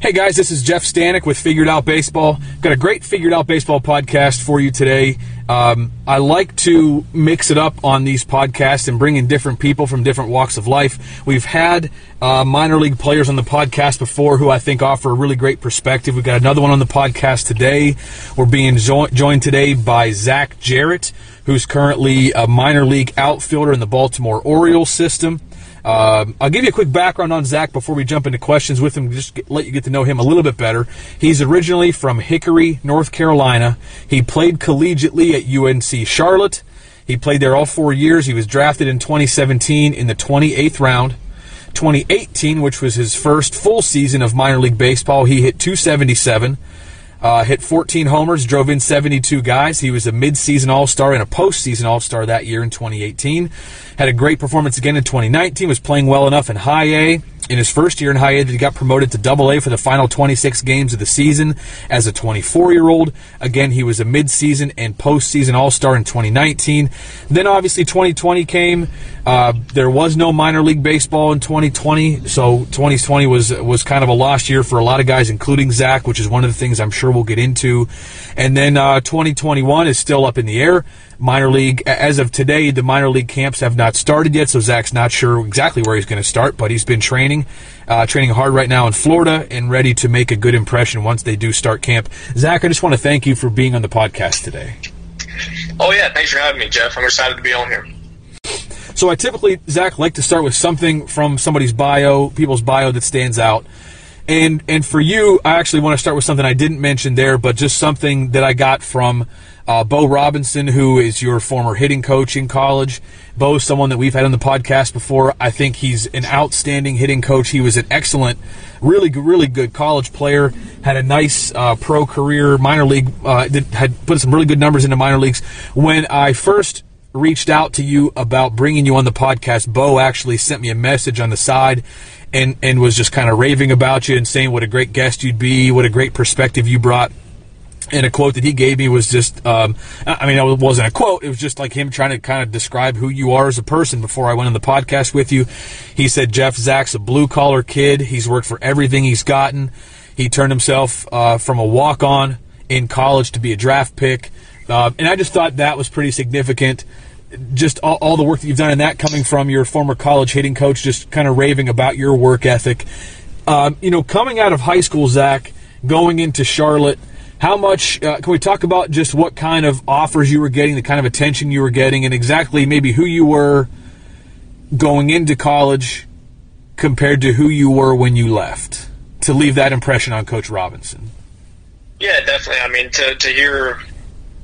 Hey guys, this is Jeff Stanek with Figured Out Baseball. Got a great Figured Out Baseball podcast for you today. Um, I like to mix it up on these podcasts and bring in different people from different walks of life. We've had uh, minor league players on the podcast before who I think offer a really great perspective. We've got another one on the podcast today. We're being jo- joined today by Zach Jarrett, who's currently a minor league outfielder in the Baltimore Orioles system. Um, I'll give you a quick background on Zach before we jump into questions with him, just get, let you get to know him a little bit better. He's originally from Hickory, North Carolina. He played collegiately at UNC Charlotte. He played there all four years. He was drafted in 2017 in the 28th round. 2018, which was his first full season of minor league baseball, he hit 277. Uh, hit 14 homers, drove in 72 guys. He was a midseason All Star and a postseason All Star that year in 2018. Had a great performance again in 2019. Was playing well enough in High A in his first year in High he got promoted to Double A for the final 26 games of the season as a 24 year old. Again, he was a midseason and postseason All Star in 2019. Then obviously 2020 came. Uh, there was no minor league baseball in 2020, so 2020 was was kind of a lost year for a lot of guys, including Zach, which is one of the things I'm sure we'll get into. And then uh, 2021 is still up in the air. Minor league, as of today, the minor league camps have not started yet, so Zach's not sure exactly where he's going to start, but he's been training, uh, training hard right now in Florida, and ready to make a good impression once they do start camp. Zach, I just want to thank you for being on the podcast today. Oh yeah, thanks for having me, Jeff. I'm excited to be on here. So I typically, Zach, like to start with something from somebody's bio, people's bio that stands out. And and for you, I actually want to start with something I didn't mention there, but just something that I got from uh, Bo Robinson, who is your former hitting coach in college. Bo someone that we've had on the podcast before. I think he's an outstanding hitting coach. He was an excellent, really, really good college player. Had a nice uh, pro career, minor league. Uh, did, had put some really good numbers into minor leagues. When I first reached out to you about bringing you on the podcast, Bo actually sent me a message on the side and, and was just kind of raving about you and saying what a great guest you'd be, what a great perspective you brought. And a quote that he gave me was just, um, I mean, it wasn't a quote. It was just like him trying to kind of describe who you are as a person before I went on the podcast with you. He said, Jeff Zach's a blue collar kid. He's worked for everything he's gotten. He turned himself uh, from a walk on in college to be a draft pick. Uh, and I just thought that was pretty significant. Just all, all, the work that you've done in that coming from your former college hitting coach, just kind of raving about your work ethic. Um, you know, coming out of high school, Zach, going into Charlotte, how much uh, can we talk about just what kind of offers you were getting, the kind of attention you were getting, and exactly maybe who you were going into college compared to who you were when you left to leave that impression on Coach Robinson? Yeah, definitely. I mean, to, to hear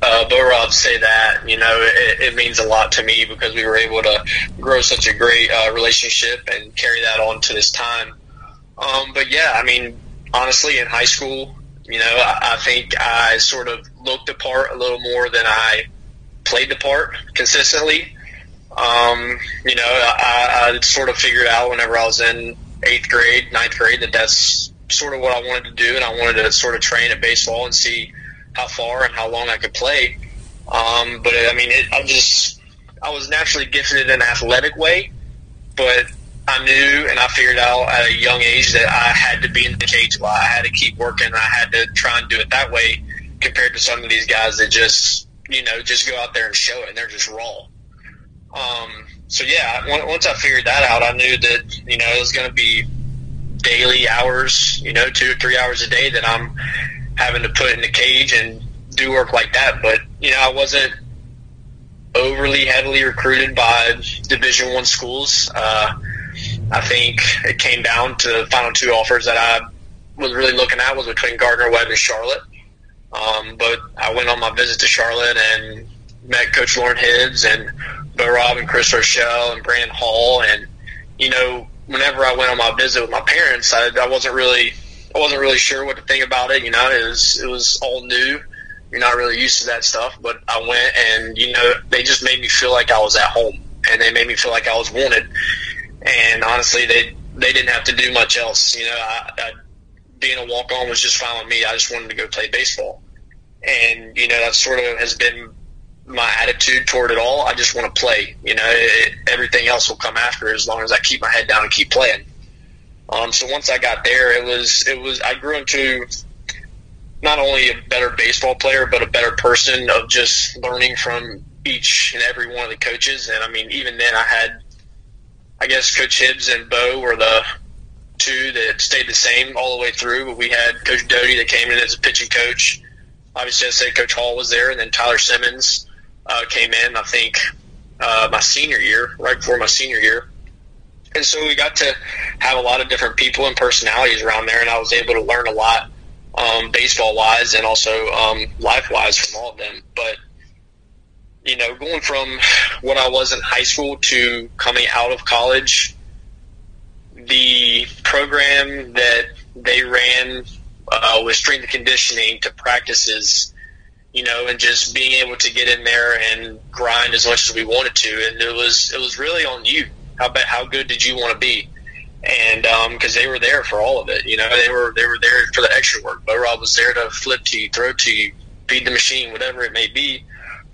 uh, Bo Rob say that, you know, it, it, means a lot to me because we were able to grow such a great uh, relationship and carry that on to this time. Um, but yeah, I mean, honestly, in high school, you know, I, I think I sort of looked the part a little more than I played the part consistently. Um, you know, I, I sort of figured out whenever I was in eighth grade, ninth grade, that that's sort of what I wanted to do, and I wanted to sort of train at baseball and see how far and how long I could play. Um, but I mean, it, I just I was naturally gifted in an athletic way, but I knew and I figured out at a young age that I had to be in the cage a lot. I had to keep working. I had to try and do it that way compared to some of these guys that just you know just go out there and show it and they're just raw. Um, so yeah, once I figured that out, I knew that you know it was going to be daily hours, you know, two or three hours a day that I'm having to put in the cage and do work like that. But you know, I wasn't overly heavily recruited by Division One schools. Uh, I think it came down to the final two offers that I was really looking at was between Gardner Webb and Charlotte. Um, but I went on my visit to Charlotte and met Coach Loren Hibbs and Bo Rob and Chris Rochelle and Brandon Hall. And, you know, whenever I went on my visit with my parents, I, I wasn't really I wasn't really sure what to think about it. You know, it was it was all new. You're not really used to that stuff, but I went and you know they just made me feel like I was at home, and they made me feel like I was wanted. And honestly, they they didn't have to do much else. You know, I, I, being a walk on was just fine with me. I just wanted to go play baseball, and you know that sort of has been my attitude toward it all. I just want to play. You know, it, everything else will come after as long as I keep my head down and keep playing. Um, so once I got there, it was it was I grew into not only a better baseball player, but a better person of just learning from each and every one of the coaches. And I mean, even then, I had, I guess, Coach Hibbs and Bo were the two that stayed the same all the way through. But we had Coach Doty that came in as a pitching coach. Obviously, I say Coach Hall was there, and then Tyler Simmons uh, came in. I think uh, my senior year, right before my senior year. And so we got to have a lot of different people and personalities around there, and I was able to learn a lot um, baseball wise and also um, life wise from all of them. But you know, going from what I was in high school to coming out of college, the program that they ran uh, with strength and conditioning to practices, you know, and just being able to get in there and grind as much as we wanted to, and it was it was really on you. How how good did you want to be? and because um, they were there for all of it, you know, they were they were there for the extra work. But Rob was there to flip to you, throw to you, feed the machine, whatever it may be,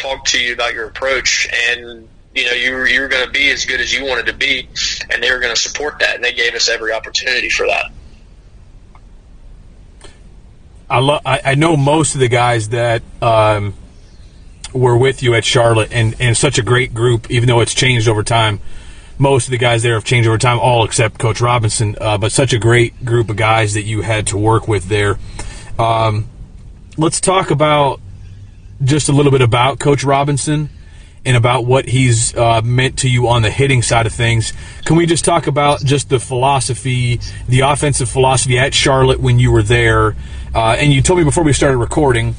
talk to you about your approach, and you know you were you were going to be as good as you wanted to be, and they were going to support that, and they gave us every opportunity for that. I lo- I, I know most of the guys that. Um, were with you at Charlotte, and, and such a great group, even though it's changed over time most of the guys there have changed over time, all except Coach Robinson. Uh, but such a great group of guys that you had to work with there. Um, let's talk about just a little bit about Coach Robinson and about what he's uh, meant to you on the hitting side of things. Can we just talk about just the philosophy, the offensive philosophy at Charlotte when you were there? Uh, and you told me before we started recording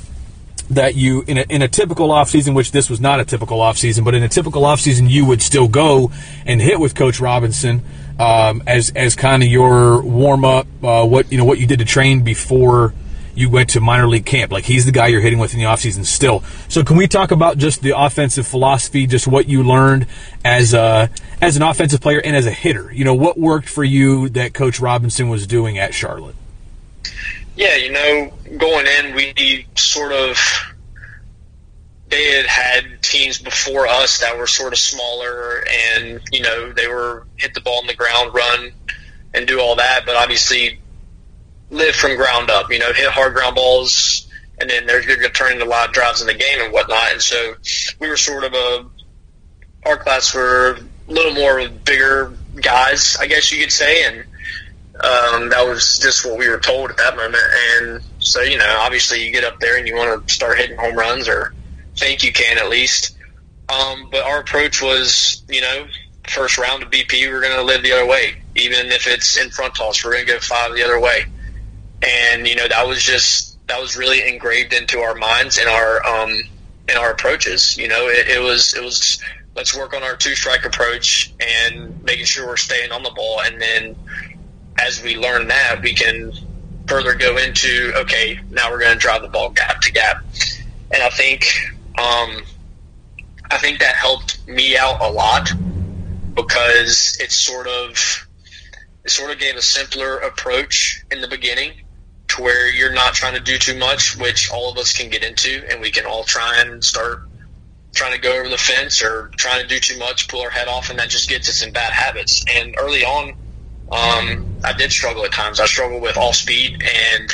that you in a, in a typical offseason which this was not a typical offseason but in a typical offseason you would still go and hit with coach robinson um, as as kind of your warm up uh, what you know what you did to train before you went to minor league camp. Like he's the guy you're hitting with in the offseason still. So can we talk about just the offensive philosophy just what you learned as a as an offensive player and as a hitter? You know what worked for you that coach robinson was doing at charlotte? Yeah, you know, going in, we sort of they had had teams before us that were sort of smaller, and you know they were hit the ball on the ground, run, and do all that. But obviously, live from ground up. You know, hit hard ground balls, and then they're going to turn into live drives in the game and whatnot. And so we were sort of a our class were a little more bigger guys, I guess you could say, and um, that was just what we were told at that moment. And so, you know, obviously you get up there and you want to start hitting home runs or think you can at least. Um, but our approach was, you know, first round of BP, we're going to live the other way. Even if it's in front toss, we're going to go five the other way. And, you know, that was just, that was really engraved into our minds and our, um, in our approaches. You know, it, it was, it was, let's work on our two strike approach and making sure we're staying on the ball. And then as we learn that, we can further go into okay, now we're going to drive the ball gap to gap, and I think um, I think that helped me out a lot because it sort of it sort of gave a simpler approach in the beginning to where you're not trying to do too much, which all of us can get into, and we can all try and start trying to go over the fence or trying to do too much, pull our head off, and that just gets us in bad habits. And early on, um, I did struggle at times. I struggled with off speed and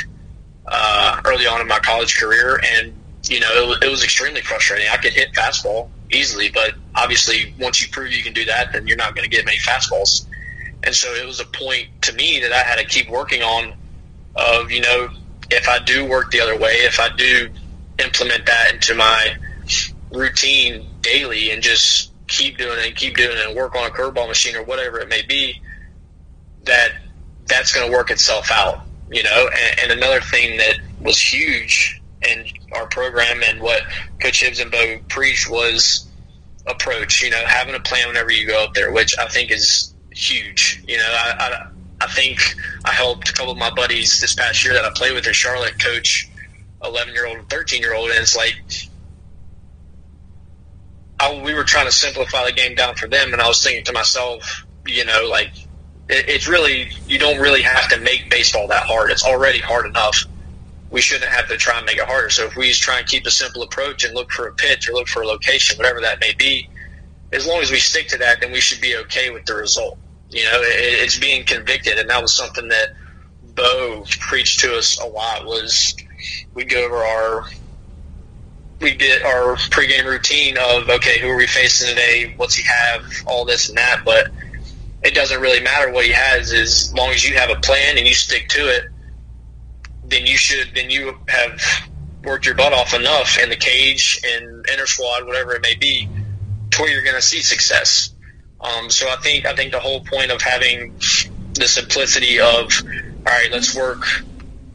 uh, early on in my college career, and you know it, it was extremely frustrating. I could hit fastball easily, but obviously once you prove you can do that, then you're not going to get many fastballs. And so it was a point to me that I had to keep working on. Of you know, if I do work the other way, if I do implement that into my routine daily, and just keep doing it and keep doing it and work on a curveball machine or whatever it may be, that that's going to work itself out, you know. And, and, another thing that was huge in our program and what Coach Hibbs and Bo preached was approach. You know, having a plan whenever you go up there, which I think is huge. You know, I, I, I think I helped a couple of my buddies this past year that I played with in Charlotte coach 11 year old and 13 year old, and it's like. I, we were trying to simplify the game down for them, and I was thinking to myself, you know, like it's really you don't really have to make baseball that hard. It's already hard enough. We shouldn't have to try and make it harder. So if we just try and keep a simple approach and look for a pitch or look for a location, whatever that may be, as long as we stick to that, then we should be okay with the result. You know, it, it's being convicted, and that was something that Bo preached to us a lot. Was we go over our we get our pregame routine of okay, who are we facing today? What's he have? All this and that, but it doesn't really matter what he has as long as you have a plan and you stick to it. Then you should. Then you have worked your butt off enough in the cage and inner squad, whatever it may be, to where you're going to see success. Um, so I think I think the whole point of having the simplicity of all right, let's work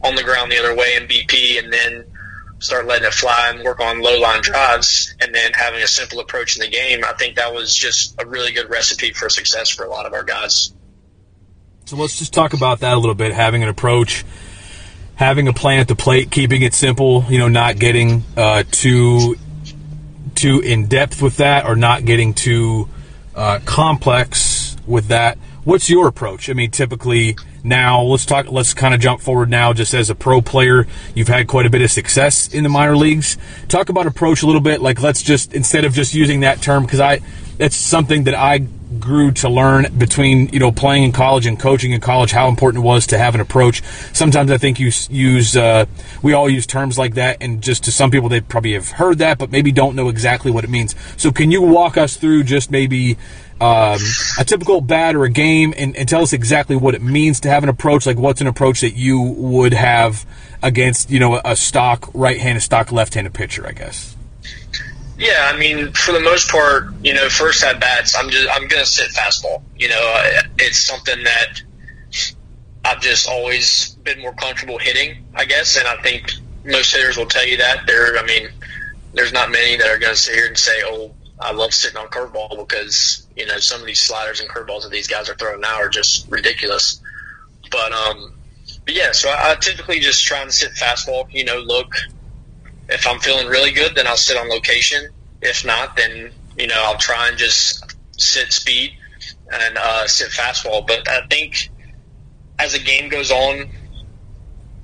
on the ground the other way in BP, and then start letting it fly and work on low line drives, and then having a simple approach in the game. I think that was just a really good recipe for success for a lot of our guys. So let's just talk about that a little bit. Having an approach, having a plan at the plate, keeping it simple. You know, not getting uh, too too in depth with that, or not getting too uh, complex with that. What's your approach? I mean, typically now let's talk. Let's kind of jump forward now. Just as a pro player, you've had quite a bit of success in the minor leagues. Talk about approach a little bit. Like let's just instead of just using that term because I it's something that I grew to learn between you know playing in college and coaching in college how important it was to have an approach. Sometimes I think you use uh, we all use terms like that, and just to some people they probably have heard that, but maybe don't know exactly what it means. So can you walk us through just maybe um, a typical bat or a game and, and, tell us exactly what it means to have an approach. Like, what's an approach that you would have against, you know, a stock right-handed, stock left-handed pitcher? I guess. Yeah, I mean, for the most part, you know, first at bats, I'm just I'm gonna sit fastball. You know, it's something that I've just always been more comfortable hitting, I guess, and I think most hitters will tell you that. There, I mean, there's not many that are gonna sit here and say, "Oh, I love sitting on curveball because you know some of these sliders and curveballs that these guys are throwing now are just ridiculous. But um, but yeah, so I, I typically just try and sit fastball. You know, look if I'm feeling really good, then I'll sit on location. If not, then you know I'll try and just sit speed and uh, sit fastball. But I think as the game goes on,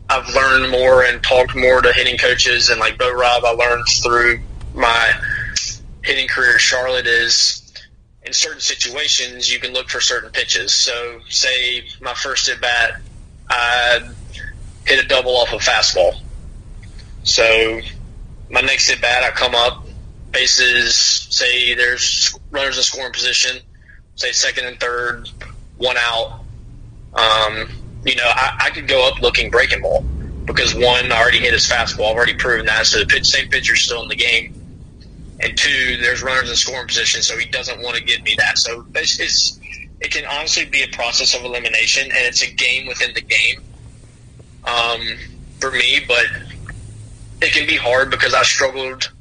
I've learned more and talked more to hitting coaches and like Bo Rob. I learned through my hitting career Charlotte is in certain situations you can look for certain pitches. So, say my first at bat, I hit a double off a fastball. So, my next at bat, I come up, bases, say there's runners in scoring position, say second and third, one out. Um, you know, I, I could go up looking breaking ball because one, I already hit his fastball. I've already proven that. So the pitch, same pitcher's still in the game and two, there's runners in scoring position, so he doesn't want to give me that. So it's, it's it can honestly be a process of elimination, and it's a game within the game um, for me. But it can be hard because I struggled.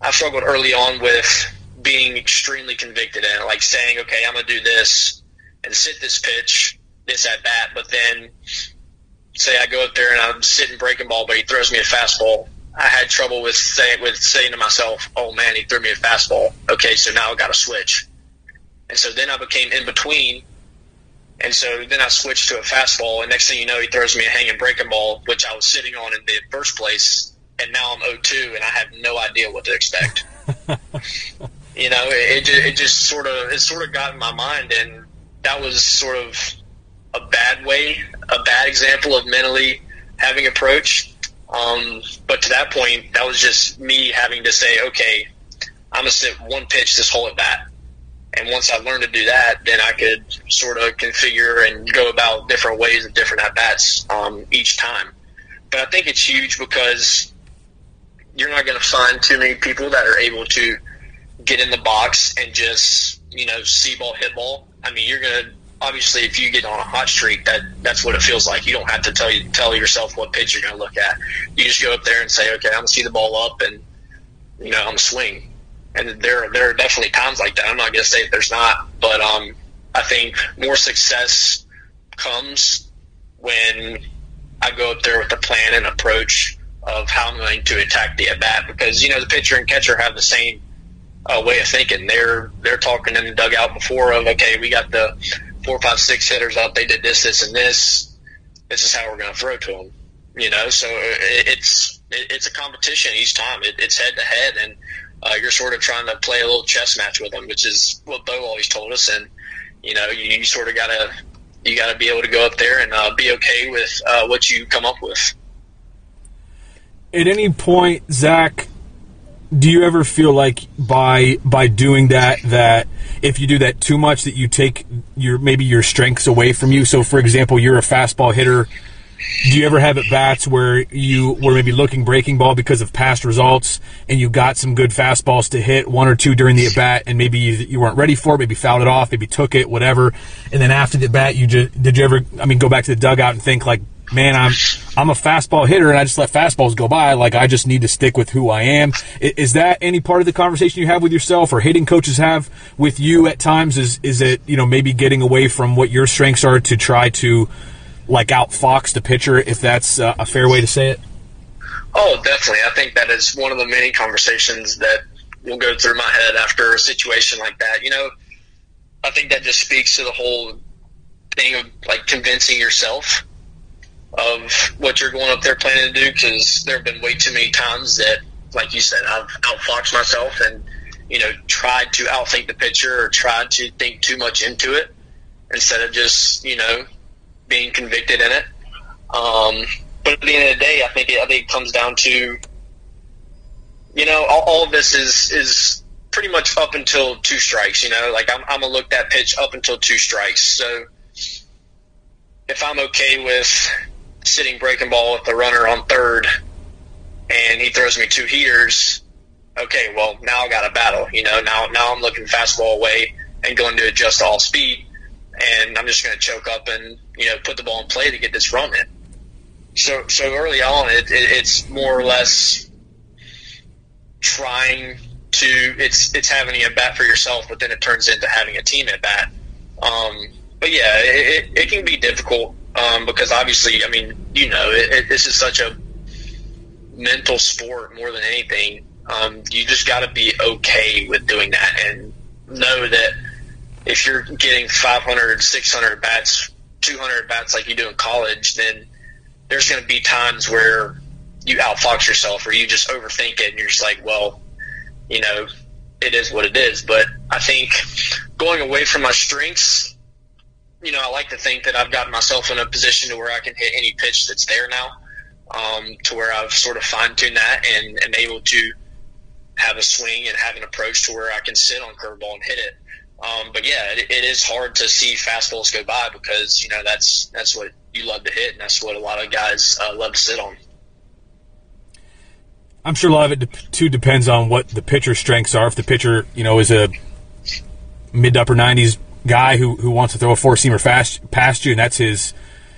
I struggled early on with being extremely convicted and like saying, okay, I'm gonna do this and sit this pitch, this at bat, but then say I go up there and I'm sitting breaking ball, but he throws me a fastball I had trouble with saying with saying to myself, "Oh man, he threw me a fastball." Okay, so now I got to switch, and so then I became in between, and so then I switched to a fastball, and next thing you know, he throws me a hanging breaking ball, which I was sitting on in the first place, and now I'm 0-2, and I have no idea what to expect. you know, it, it, it just sort of it sort of got in my mind, and that was sort of a bad way, a bad example of mentally having approach um, but to that point, that was just me having to say, okay, I'm gonna sit one pitch this whole at bat. And once I learned to do that, then I could sort of configure and go about different ways of different at bats um, each time. But I think it's huge because you're not going to find too many people that are able to get in the box and just you know see ball hit ball. I mean, you're going to obviously if you get on a hot streak, that that's what it feels like. You don't have to tell you tell yourself what pitch you're going to look at. You just go up there and say, okay, I'm to see the ball up, and you know I'm swing. And there there are definitely times like that. I'm not going to say there's not, but um, I think more success comes when I go up there with a plan and approach of how I'm going to attack the at bat because you know the pitcher and catcher have the same uh, way of thinking. They're they're talking in the dugout before of okay, we got the four, five, six hitters up. They did this, this, and this. This is how we're going to throw to them. You know, so it's it's a competition each time. It, it's head to head, and uh, you're sort of trying to play a little chess match with them, which is what Bo always told us. And you know, you, you sort of gotta you gotta be able to go up there and uh, be okay with uh, what you come up with. At any point, Zach, do you ever feel like by by doing that that if you do that too much that you take your maybe your strengths away from you? So, for example, you're a fastball hitter do you ever have at bats where you were maybe looking breaking ball because of past results and you got some good fastballs to hit one or two during the at bat and maybe you, you weren't ready for it, maybe fouled it off, maybe took it, whatever, and then after the bat you just did you ever I mean go back to the dugout and think like man, I'm I'm a fastball hitter and I just let fastballs go by. Like I just need to stick with who I am. Is that any part of the conversation you have with yourself or hitting coaches have with you at times? Is is it you know maybe getting away from what your strengths are to try to like outfox the pitcher, if that's uh, a fair way to say it? Oh, definitely. I think that is one of the many conversations that will go through my head after a situation like that. You know, I think that just speaks to the whole thing of like convincing yourself of what you're going up there planning to do because there have been way too many times that, like you said, I've outfoxed myself and, you know, tried to outthink the pitcher or tried to think too much into it instead of just, you know, being convicted in it. Um, but at the end of the day, I think it, I think it comes down to, you know, all, all of this is is pretty much up until two strikes. You know, like I'm, I'm gonna look that pitch up until two strikes. So if I'm okay with sitting breaking ball with the runner on third, and he throws me two heaters, okay, well now I got a battle. You know, now now I'm looking fastball away and going to adjust off speed and I'm just to choke up and you know put the ball in play to get this run in. So so early on, it, it, it's more or less trying to it's it's having a bat for yourself, but then it turns into having a team at bat. Um, but yeah, it, it, it, can be difficult um, because obviously, I mean, you know, this is such a mental sport more than anything. Um, you just got to be okay with doing that and know that if you're getting 500, 600 bats, 200 bats like you do in college, then there's going to be times where you outfox yourself or you just overthink it and you're just like, well, you know, it is what it is. But I think going away from my strengths, you know, I like to think that I've gotten myself in a position to where I can hit any pitch that's there now, um, to where I've sort of fine tuned that and am able to have a swing and have an approach to where I can sit on curveball and hit it. Um, but yeah, it, it is hard to see fastballs go by because you know that's that's what you love to hit, and that's what a lot of guys uh, love to sit on. I'm sure a lot of it too depends on what the pitcher's strengths are. If the pitcher, you know, is a mid upper 90s guy who, who wants to throw a four seamer fast past you, and that's his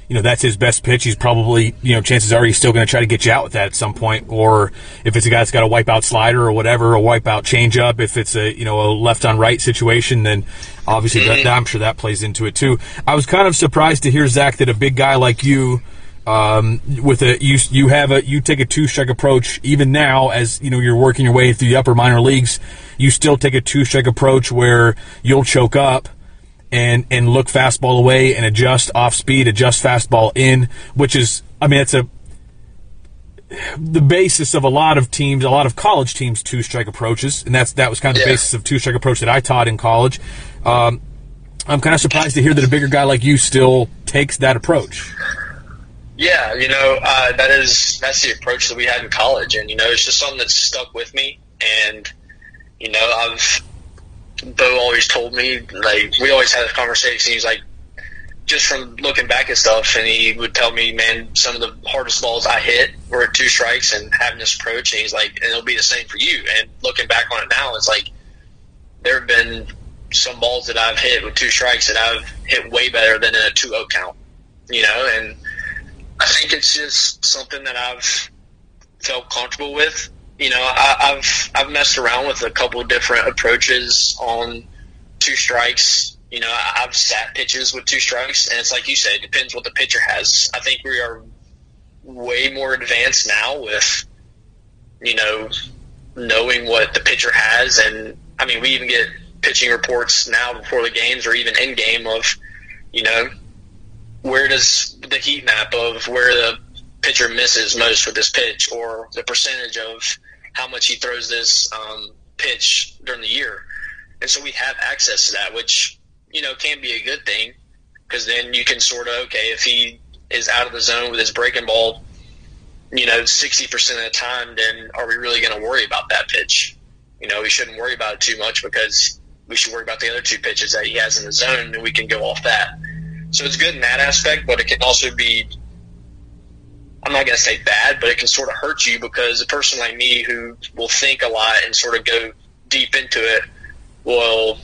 you know that's his best pitch, he's probably you know chances are he's still going to try to get you out with that at some point. Or if it's a guy that's got a wipeout slider or whatever, a wipeout changeup, if it's a you know a left on right situation, then obviously that, I'm sure that plays into it too. I was kind of surprised to hear Zach that a big guy like you. Um, with a you you have a you take a two strike approach even now as you know you're working your way through the upper minor leagues you still take a two strike approach where you'll choke up and and look fastball away and adjust off speed, adjust fastball in, which is I mean it's a the basis of a lot of teams, a lot of college teams, two strike approaches, and that's that was kind of the yeah. basis of two strike approach that I taught in college. Um, I'm kind of surprised to hear that a bigger guy like you still takes that approach. Yeah, you know uh, that is that's the approach that we had in college, and you know it's just something that's stuck with me, and you know I've Bo always told me, like, we always had a conversation. He's like, just from looking back at stuff, and he would tell me, man, some of the hardest balls I hit were two strikes and having this approach. And he's like, and it'll be the same for you. And looking back on it now, it's like there have been some balls that I've hit with two strikes that I've hit way better than in a 2 0 count, you know? And I think it's just something that I've felt comfortable with you know, I, have I've messed around with a couple different approaches on two strikes. You know, I've sat pitches with two strikes, and it's like you said, it depends what the pitcher has. I think we are way more advanced now with, you know, knowing what the pitcher has, and I mean, we even get pitching reports now before the games or even in game of, you know, where does the heat map of where the pitcher misses most with this pitch or the percentage of how much he throws this um, pitch during the year. And so we have access to that, which you know, can be a good thing because then you can sort of okay if he is out of the zone with his breaking ball, you know, sixty percent of the time, then are we really going to worry about that pitch? You know, we shouldn't worry about it too much because we should worry about the other two pitches that he has in the zone, and we can go off that. So it's good in that aspect, but it can also be. I'm not going to say bad, but it can sort of hurt you because a person like me who will think a lot and sort of go deep into it will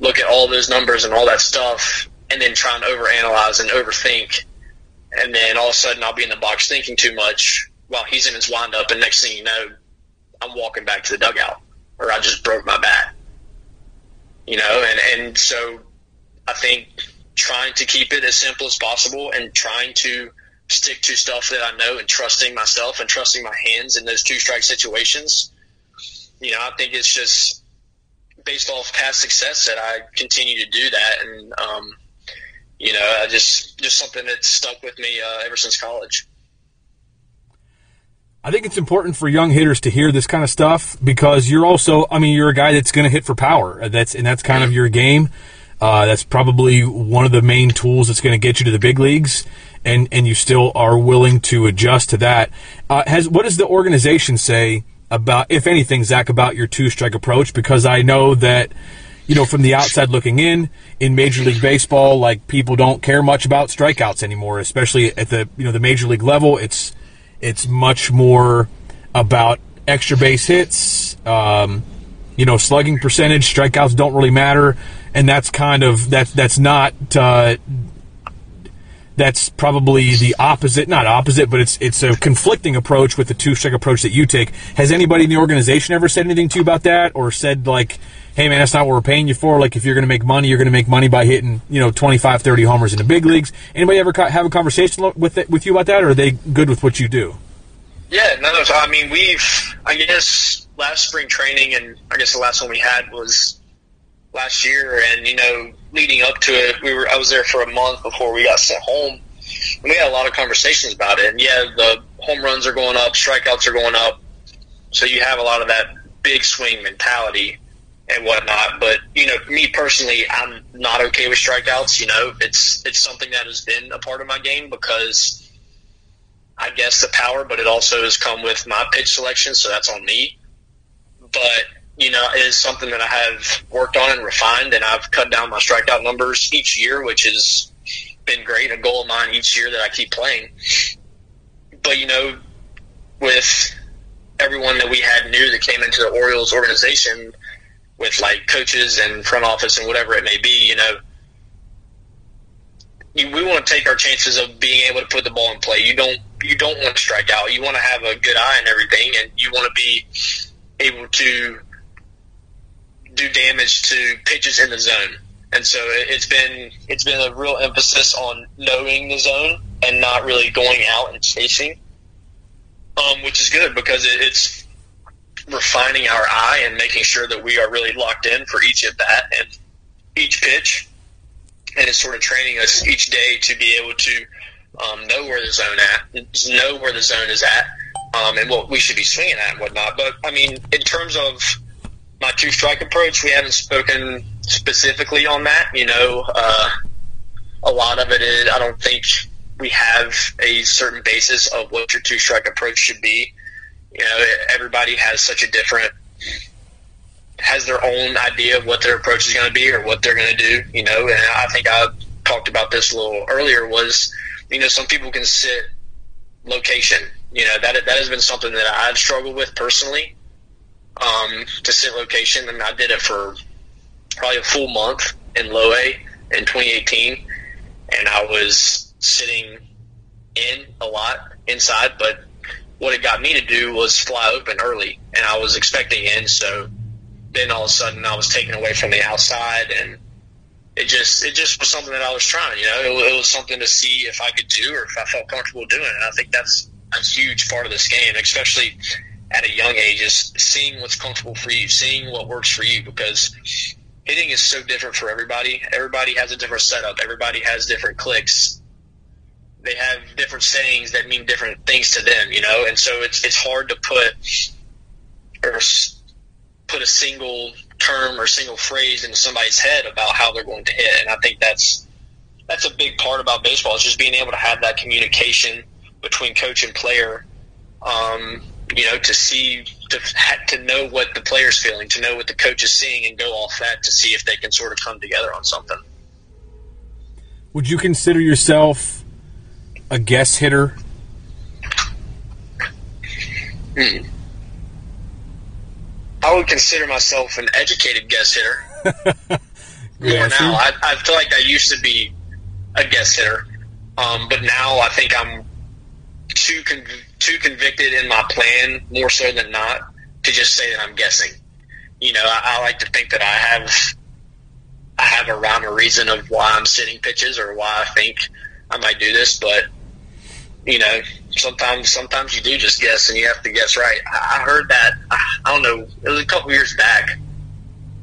look at all those numbers and all that stuff and then try and overanalyze and overthink. And then all of a sudden I'll be in the box thinking too much while he's in his windup. And next thing you know, I'm walking back to the dugout or I just broke my bat. You know, and, and so I think trying to keep it as simple as possible and trying to stick to stuff that I know and trusting myself and trusting my hands in those two strike situations. You know, I think it's just based off past success that I continue to do that. And, um, you know, I just, just something that's stuck with me uh, ever since college. I think it's important for young hitters to hear this kind of stuff because you're also, I mean, you're a guy that's going to hit for power. That's and that's kind of your game. Uh, that's probably one of the main tools that's going to get you to the big leagues, and and you still are willing to adjust to that. Uh, has what does the organization say about, if anything, Zach, about your two strike approach? Because I know that you know, from the outside looking in, in Major League Baseball, like people don't care much about strikeouts anymore, especially at the you know the major league level. It's it's much more about extra base hits, um, you know, slugging percentage. Strikeouts don't really matter, and that's kind of that's that's not. Uh, that's probably the opposite, not opposite, but it's it's a conflicting approach with the two strike approach that you take. Has anybody in the organization ever said anything to you about that, or said like, hey man, that's not what we're paying you for. Like if you're going to make money, you're going to make money by hitting, you know, 25, 30 homers in the big leagues. Anybody ever have a conversation with it, with you about that, or are they good with what you do? Yeah, no, I mean we've, I guess last spring training, and I guess the last one we had was last year, and you know, leading up to it, we were I was there for a month before we got sent home. And we had a lot of conversations about it. And yeah, the home runs are going up, strikeouts are going up, so you have a lot of that big swing mentality and whatnot. But you know, me personally, I'm not okay with strikeouts. You know, it's it's something that has been a part of my game because I guess the power, but it also has come with my pitch selection, so that's on me. But you know, is something that I have worked on and refined, and I've cut down my strikeout numbers each year, which has been great. A goal of mine each year that I keep playing. But you know, with everyone that we had new that came into the Orioles organization, with like coaches and front office and whatever it may be, you know, we want to take our chances of being able to put the ball in play. You don't you don't want to strike out. You want to have a good eye and everything, and you want to be able to do damage to pitches in the zone. And so it's been it's been a real emphasis on knowing the zone and not really going out and chasing, um, which is good because it's refining our eye and making sure that we are really locked in for each at bat and each pitch. And it's sort of training us each day to be able to um, know where the zone at, know where the zone is at, um, and what we should be swinging at and whatnot. But I mean, in terms of my two strike approach, we haven't spoken specifically on that. You know, uh, a lot of it is I don't think we have a certain basis of what your two strike approach should be. You know, everybody has such a different has their own idea of what their approach is going to be or what they're going to do. You know, and I think I talked about this a little earlier. Was you know some people can sit location. You know that that has been something that I've struggled with personally. Um, to sit location, and I did it for probably a full month in low A in 2018, and I was sitting in a lot inside, but what it got me to do was fly open early, and I was expecting in. So then all of a sudden, I was taken away from the outside, and it just it just was something that I was trying. You know, it, it was something to see if I could do or if I felt comfortable doing. And I think that's a huge part of this game, especially at a young age, is seeing what's comfortable for you, seeing what works for you, because hitting is so different for everybody. Everybody has a different setup. Everybody has different clicks they have different sayings that mean different things to them, you know, and so it's it's hard to put or put a single term or single phrase into somebody's head about how they're going to hit. And I think that's that's a big part about baseball is just being able to have that communication between coach and player. Um, you know, to see to to know what the player's feeling, to know what the coach is seeing, and go off that to see if they can sort of come together on something. Would you consider yourself a guess hitter? Hmm. I would consider myself an educated guess hitter. More now, I, I feel like I used to be a guess hitter, um, but now I think I'm too con- too convicted in my plan more so than not to just say that I'm guessing. You know, I, I like to think that I have I have a rhyme or reason of why I'm sitting pitches or why I think I might do this, but you know, sometimes sometimes you do just guess and you have to guess right. I heard that I don't know, it was a couple years back.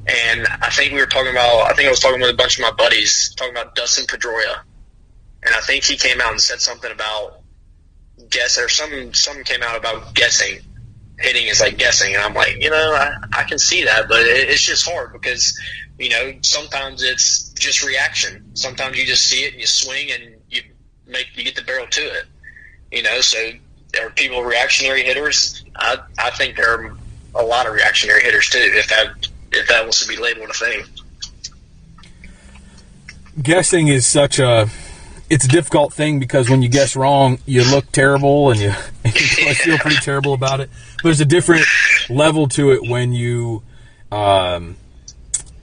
And I think we were talking about I think I was talking with a bunch of my buddies talking about Dustin Pedroia. And I think he came out and said something about guess or some something came out about guessing. Hitting is like guessing and I'm like, you know, I, I can see that, but it, it's just hard because you know, sometimes it's just reaction. Sometimes you just see it and you swing and you make you get the barrel to it. You know, so there are people reactionary hitters? I I think there are a lot of reactionary hitters too. If that if that was to be labeled a thing. Guessing is such a it's a difficult thing because when you guess wrong, you look terrible and you, and you feel pretty terrible about it. But there's a different level to it when you um,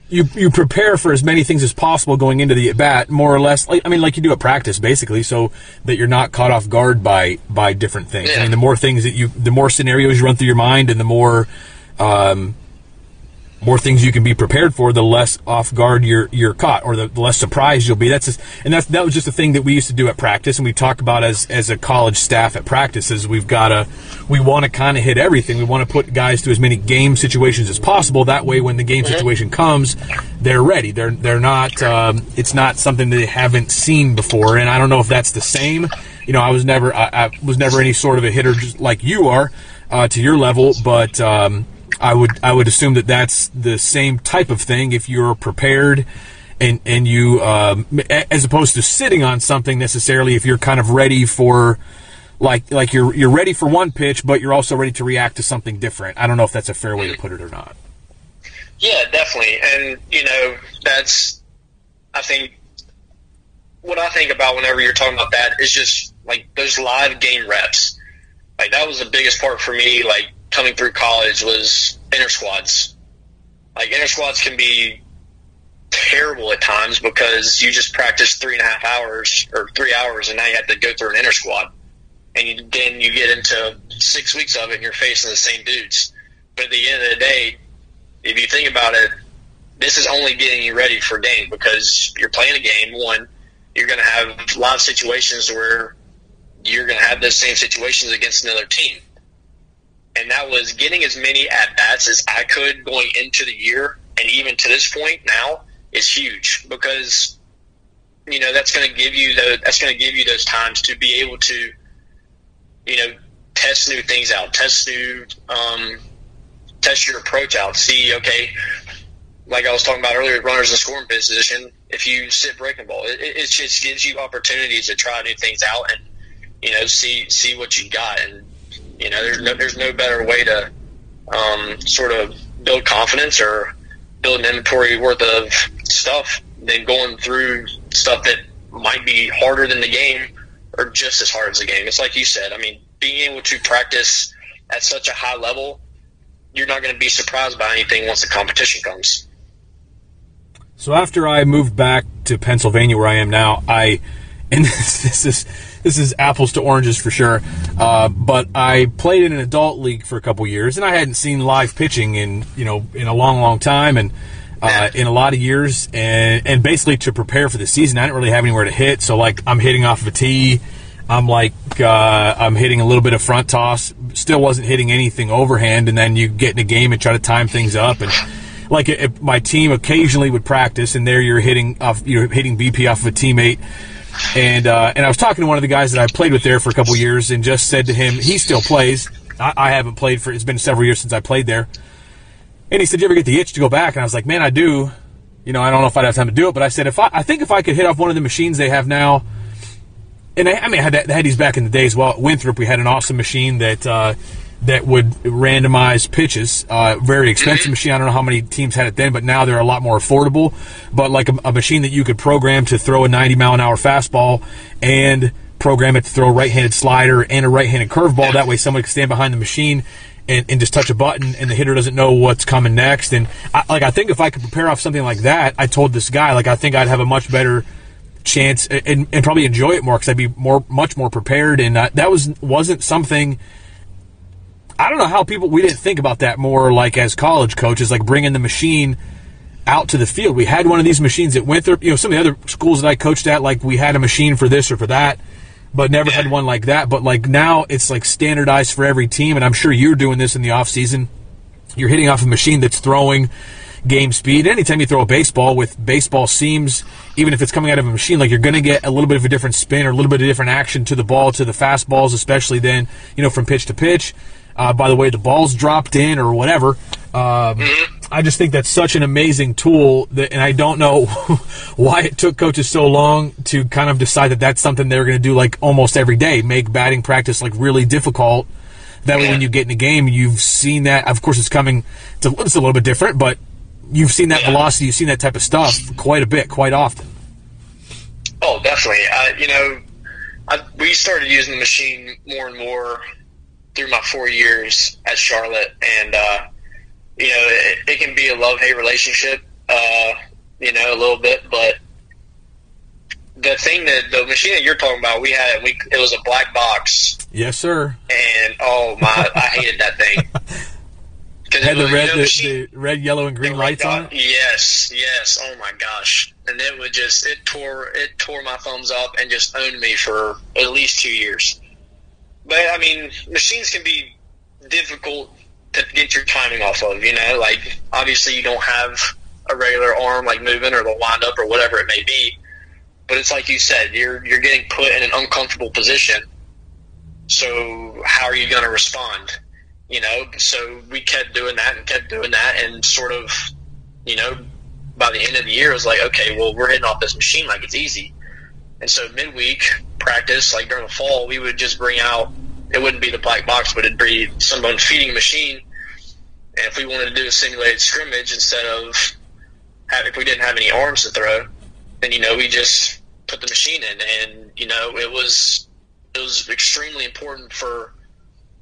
you you prepare for as many things as possible going into the at bat, more or less. Like I mean, like you do at practice, basically, so that you're not caught off guard by by different things. Yeah. I mean, the more things that you, the more scenarios you run through your mind, and the more um, more things you can be prepared for, the less off guard you're you're caught, or the, the less surprised you'll be. That's just, and that's that was just a thing that we used to do at practice, and we talk about as as a college staff at practices. We've got to we want to kind of hit everything. We want to put guys to as many game situations as possible. That way, when the game mm-hmm. situation comes, they're ready. They're they're not. Um, it's not something they haven't seen before, and I don't know if that's the same. You know, I was never I, I was never any sort of a hitter just like you are uh, to your level, but. Um, I would I would assume that that's the same type of thing if you're prepared and and you um, as opposed to sitting on something necessarily if you're kind of ready for like like you're you're ready for one pitch but you're also ready to react to something different. I don't know if that's a fair way to put it or not. Yeah, definitely. And you know, that's I think what I think about whenever you're talking about that is just like those live game reps. Like that was the biggest part for me like coming through college was inter squads. Like inter squads can be terrible at times because you just practice three and a half hours or three hours, and now you have to go through an inter squad, and you, then you get into six weeks of it, and you're facing the same dudes. But at the end of the day, if you think about it, this is only getting you ready for a game because you're playing a game. One, you're going to have live situations where you're going to have those same situations against another team and that was getting as many at bats as I could going into the year, and even to this point now is huge because you know that's going to give you the that's going to give you those times to be able to you know test new things out, test new um, test your approach out, see okay. Like I was talking about earlier, runners in scoring position. If you sit breaking ball, it, it just gives you opportunities to try new things out and you know see see what you got. And you know, there's no there's no better way to um, sort of build confidence or build an inventory worth of stuff than going through stuff that might be harder than the game or just as hard as the game. It's like you said. I mean, being able to practice at such a high level, you're not going to be surprised by anything once the competition comes. So after I moved back to Pennsylvania, where I am now, I and this, this is this is apples to oranges for sure. Uh, but I played in an adult league for a couple years, and I hadn't seen live pitching in you know in a long, long time, and uh, in a lot of years. And and basically to prepare for the season, I didn't really have anywhere to hit. So like I'm hitting off of a tee. I'm like uh, I'm hitting a little bit of front toss. Still wasn't hitting anything overhand, and then you get in a game and try to time things up and like if my team occasionally would practice, and there you're hitting off, you're hitting BP off of a teammate, and uh, and I was talking to one of the guys that I played with there for a couple years, and just said to him, he still plays. I, I haven't played for it's been several years since I played there. And he said, Do "You ever get the itch to go back?" And I was like, "Man, I do." You know, I don't know if I'd have time to do it, but I said, if I, I think if I could hit off one of the machines they have now, and I, I mean, I had, had these back in the days. Well, at Winthrop, we had an awesome machine that uh, that would randomize pitches. Uh, very expensive Mm-hmm. machine. I don't know how many teams had it then, but now they're a lot more affordable. But like a, a machine that you could program to throw a 90 mile an hour fastball and program it to throw a right-handed slider and a right-handed curveball. That way, someone can stand behind the machine and, and just touch a button, and the hitter doesn't know what's coming next. And I, like, I think if I could prepare off something like that, I told this guy, like, I think I'd have a much better chance and, and probably enjoy it more because I'd be more, much more prepared. And uh, that was wasn't something. I don't know how people we didn't think about that more like as college coaches, like bringing the machine out to the field. We had one of these machines at Winthrop. You know, some of the other schools that I coached at, like we had a machine for this or for that, but never had one like that. But like now, it's like standardized for every team, and I'm sure you're doing this in the off season. You're hitting off a machine that's throwing game speed. Anytime you throw a baseball with baseball seams, even if it's coming out of a machine, like you're going to get a little bit of a different spin or a little bit of different action to the ball, to the fastballs, especially then, you know, from pitch to pitch. Uh, by the way, the ball's dropped in or whatever. Um, I just think that's such an amazing tool that, and I don't know why it took coaches so long to kind of decide that that's something they're going to do like almost every day, make batting practice like really difficult. That way, when you get in a game, you've seen that. Of course, it's coming. It's a, it's a little bit different, but you've seen that Yeah. velocity, you've seen that type of stuff quite a bit, quite often. Oh, definitely. Uh, you know, I, we started using the machine more and more through my four years at Charlotte, and uh, you know, it, it can be a love hate relationship. Uh, you know, a little bit, but the thing that the machine that you're talking about, we had we it was a black box, Yes, sir. and oh my, I hated that thing. Had the you red, know, the, machine- the red, yellow, and green lights on it. Yes, yes. Oh my gosh! And it would just it tore it tore my thumbs up and just owned me for at least two years. But I mean, machines can be difficult to get your timing off of. You know, like obviously you don't have a regular arm like moving or the wind up or whatever it may be. But it's like you said, you're you're getting put in an uncomfortable position. So how are you going to respond? You know, so we kept doing that and kept doing that, and sort of, you know, by the end of the year, it was like, okay, well, we're hitting off this machine like it's easy. And so midweek practice, like during the fall, we would just bring out. It wouldn't be the black box, but it'd be someone feeding machine. And if we wanted to do a simulated scrimmage instead of if we didn't have any arms to throw, then you know we just put the machine in, and you know it was it was extremely important for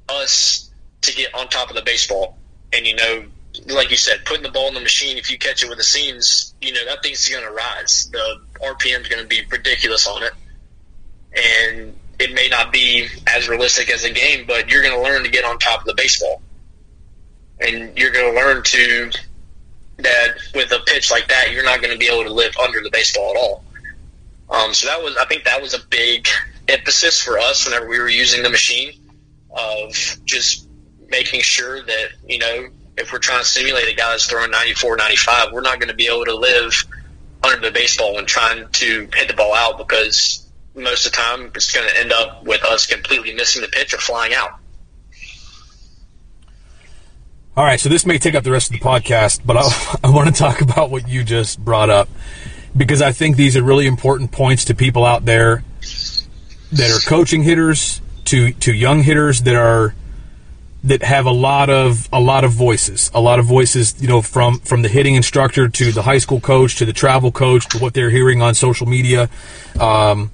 us to get on top of the baseball. And you know, like you said, putting the ball in the machine, if you catch it with the seams, you know that thing's going to rise. The RPM is going to be ridiculous on it, and it may not be as realistic as a game, but you're going to learn to get on top of the baseball, and you're going to learn to that with a pitch like that, you're not going to be able to live under the baseball at all. Um, so that was, I think, that was a big emphasis for us whenever we were using the machine of just making sure that you know if we're trying to simulate a guy that's throwing 94, 95, we're not going to be able to live under the baseball and trying to hit the ball out because most of the time it's going to end up with us completely missing the pitch or flying out. All right, so this may take up the rest of the podcast, but I, I want to talk about what you just brought up because I think these are really important points to people out there that are coaching hitters, to to young hitters that are that have a lot of a lot of voices, a lot of voices, you know, from from the hitting instructor to the high school coach to the travel coach to what they're hearing on social media. Um,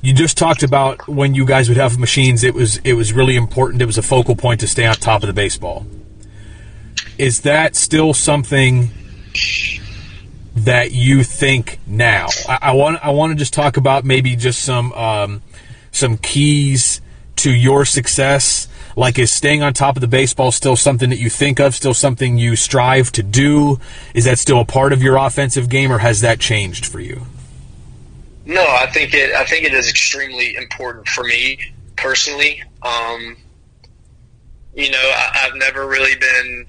you just talked about when you guys would have machines. It was it was really important. It was a focal point to stay on top of the baseball. Is that still something that you think now? I, want I want to just talk about maybe just some um, some keys to your success. Like, is staying on top of the baseball still something that you think of? Still something you strive to do? Is that still a part of your offensive game, or has that changed for you? No, I think it. I think it is extremely important for me personally. Um, you know, I, I've never really been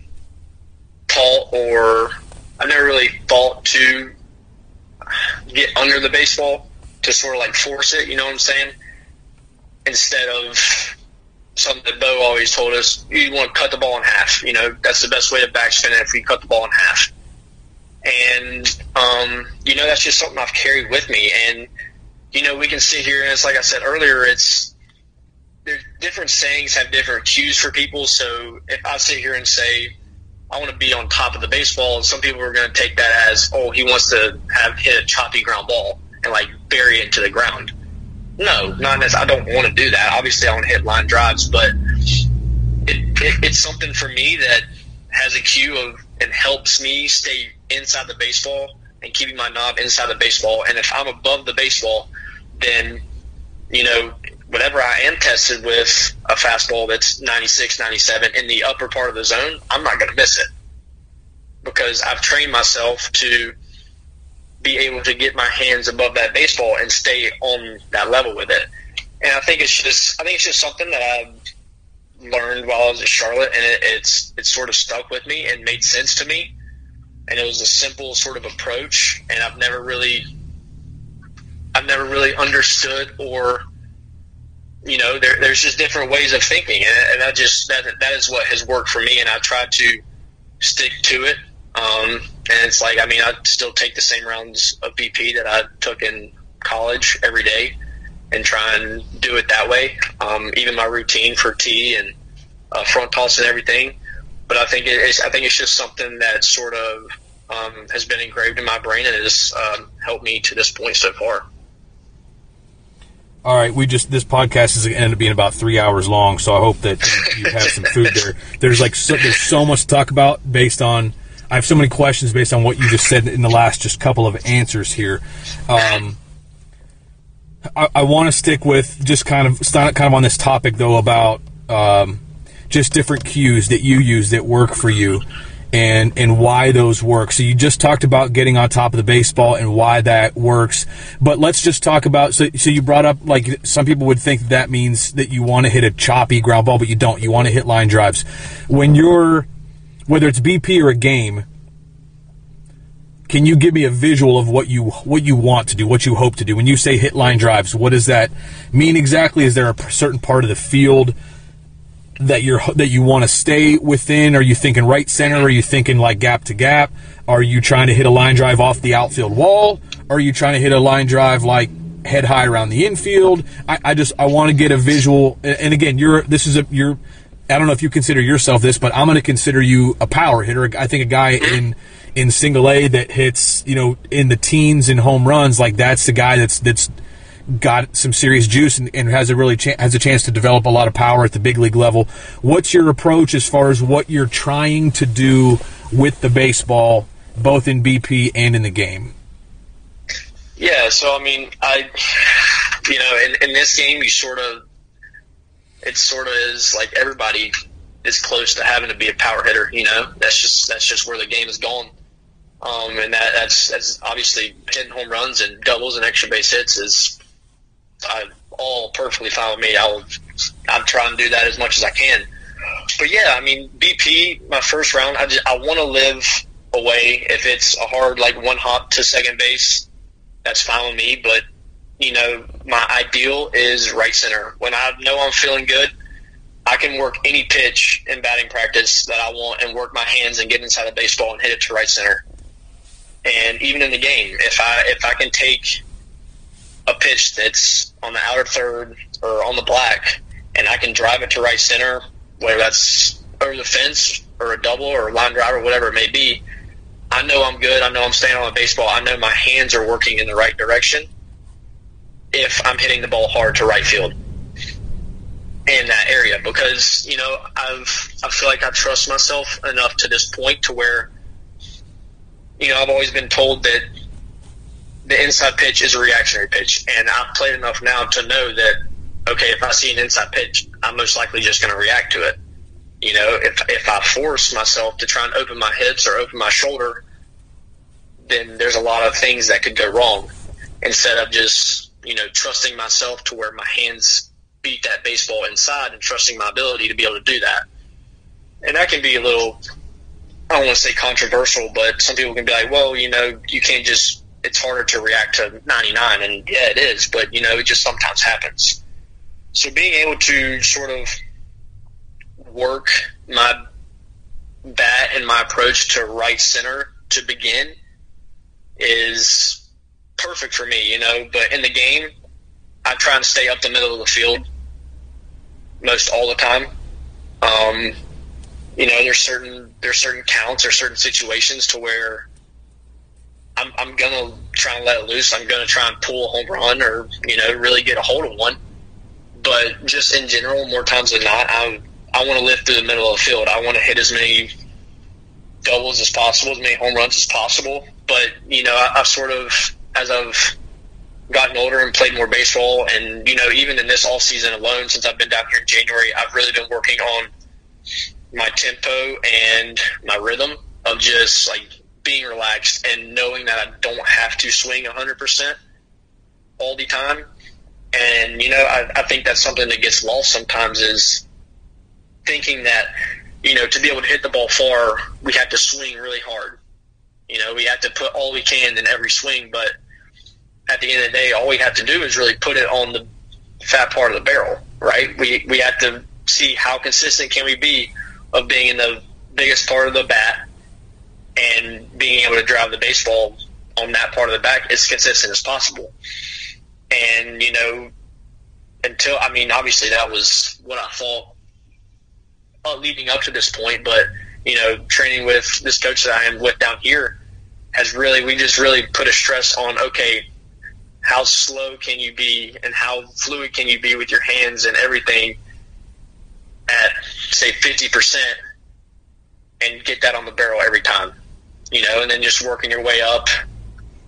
taught, or I've never really thought to get under the baseball to sort of like force it. You know what I'm saying? Instead of something that Bo always told us: you want to cut the ball in half. You know, that's the best way to backspin it if you cut the ball in half. And um, you know, that's just something I've carried with me. And you know, we can sit here and it's like I said earlier, it's. Different sayings have different cues for people. So if I sit here and say I want to be on top of the baseball. Some people are going to take that as, oh, he wants to have hit a choppy ground ball and like bury it into the ground. No, not necessarily. I don't want to do that. Obviously, I want to hit line drives, but it, it, it's something for me that has a cue of and helps me stay inside the baseball and keeping my knob inside the baseball. And if I'm above the baseball, then you know whatever I am tested with a fastball that's 96, 97 in the upper part of the zone, I'm not going to miss it because I've trained myself to be able to get my hands above that baseball and stay on that level with it. And I think it's just, I think it's just something that I've learned while I was at Charlotte, and it, it's it's sort of stuck with me and made sense to me. And it was a simple sort of approach, and I've never really, I've never really understood or you know, there, there's just different ways of thinking, and, and that just that that is what has worked for me, and I try to stick to it. Um, and it's like, I mean, I still take the same rounds of BP that I took in college every day, and try and do it that way. Um, even my routine for tee and uh, front toss and everything. But I think it's I think it's just something that sort of um, has been engraved in my brain and has um, helped me to this point so far all right, we just this podcast is going to end up being about three hours long, so I hope that you have some food there. There's like so, there's so much to talk about based on. I have so many questions based on what you just said in the last just couple of answers here. Um, I, I want to stick with just kind of kind of on this topic though about um, just different cues that you use that work for you and and why those work. So you just talked about getting on top of the baseball and why that works. But let's just talk about so so you brought up like some people would think that means that you want to hit a choppy ground ball, but you don't. You want to hit line drives. When you're whether it's BP or a game, can you give me a visual of what you what you want to do, what you hope to do? When you say hit line drives, what does that mean exactly? Is there a certain part of the field that you're that you want to stay within? Are you thinking right center? Are you thinking like gap to gap? Are you trying to hit a line drive off the outfield wall? Are you trying to hit a line drive like head high around the infield? I, I just I want to get a visual. And again, you're this is a you're. I don't know if you consider yourself this, but I'm going to consider you a power hitter. I think a guy in in single A that hits you know in the teens in home runs like that's the guy that's that's got some serious juice and, and has a really has a chance to develop a lot of power at the big league level. What's your approach as far as what you're trying to do with the baseball, both in BP and in the game? Yeah, so I mean, I, you know, in, in this game, you sort of, it sort of is like everybody is close to having to be a power hitter. You know, that's just that's just where the game is going. Um, and that, that's that's obviously hitting home runs and doubles and extra base hits is I, all perfectly fine with me. I'll I'm trying to do that as much as I can. But yeah, I mean BP, my first round, I just I want to live away. If it's a hard like one hop to second base, that's fine with me. But you know, my ideal is right center. When I know I'm feeling good, I can work any pitch in batting practice that I want and work my hands and get inside the baseball and hit it to right center. And even in the game, if I if I can take a pitch that's on the outer third or on the black, and I can drive it to right center, whether that's over the fence or a double or a line drive or whatever it may be, I know I'm good. I know I'm staying on the baseball. I know my hands are working in the right direction if I'm hitting the ball hard to right field in that area because you know I've I feel like I trust myself enough to this point to where you know I've always been told that the inside pitch is a reactionary pitch, and I've played enough now to know that okay, if I see an inside pitch, I'm most likely just going to react to it. You know, if if I force myself to try and open my hips or open my shoulder, then there's a lot of things that could go wrong. Instead of just you know trusting myself to where my hands beat that baseball inside and trusting my ability to be able to do that. And that can be a little I don't want to say controversial, but some people can be like, well, you know, you can't just it's harder to react to 99, and yeah, it is. But you know, it just sometimes happens. So being able to sort of work my bat and my approach to right center to begin is perfect for me, you know. But in the game, I try and stay up the middle of the field most all the time. Um, you know, there's certain there's certain counts or certain situations to where I'm, I'm gonna try and let it loose. I'm gonna try and pull a home run or you know really get a hold of one. But just in general, more times than not, I I want to live through the middle of the field. I want to hit as many doubles as possible, as many home runs as possible. But you know, I, I've sort of as I've gotten older and played more baseball, and you know, even in this off season alone, since I've been down here in January, I've really been working on my tempo and my rhythm of just like being relaxed and knowing that I don't have to swing 100% all the time. And, you know, I, I think that's something that gets lost sometimes is thinking that, you know, to be able to hit the ball far, we have to swing really hard. You know, we have to put all we can in every swing, but at the end of the day, all we have to do is really put it on the fat part of the barrel, right? We, we have to see how consistent can we be of being in the biggest part of the bat and being able to drive the baseball on that part of the back as consistent as possible. And, you know, until, I mean, obviously that was what I thought uh, leading up to this point, but, you know, training with this coach that I am with down here has really, we just really put a stress on, okay, how slow can you be and how fluid can you be with your hands and everything at say 50% and get that on the barrel every time, you know, and then just working your way up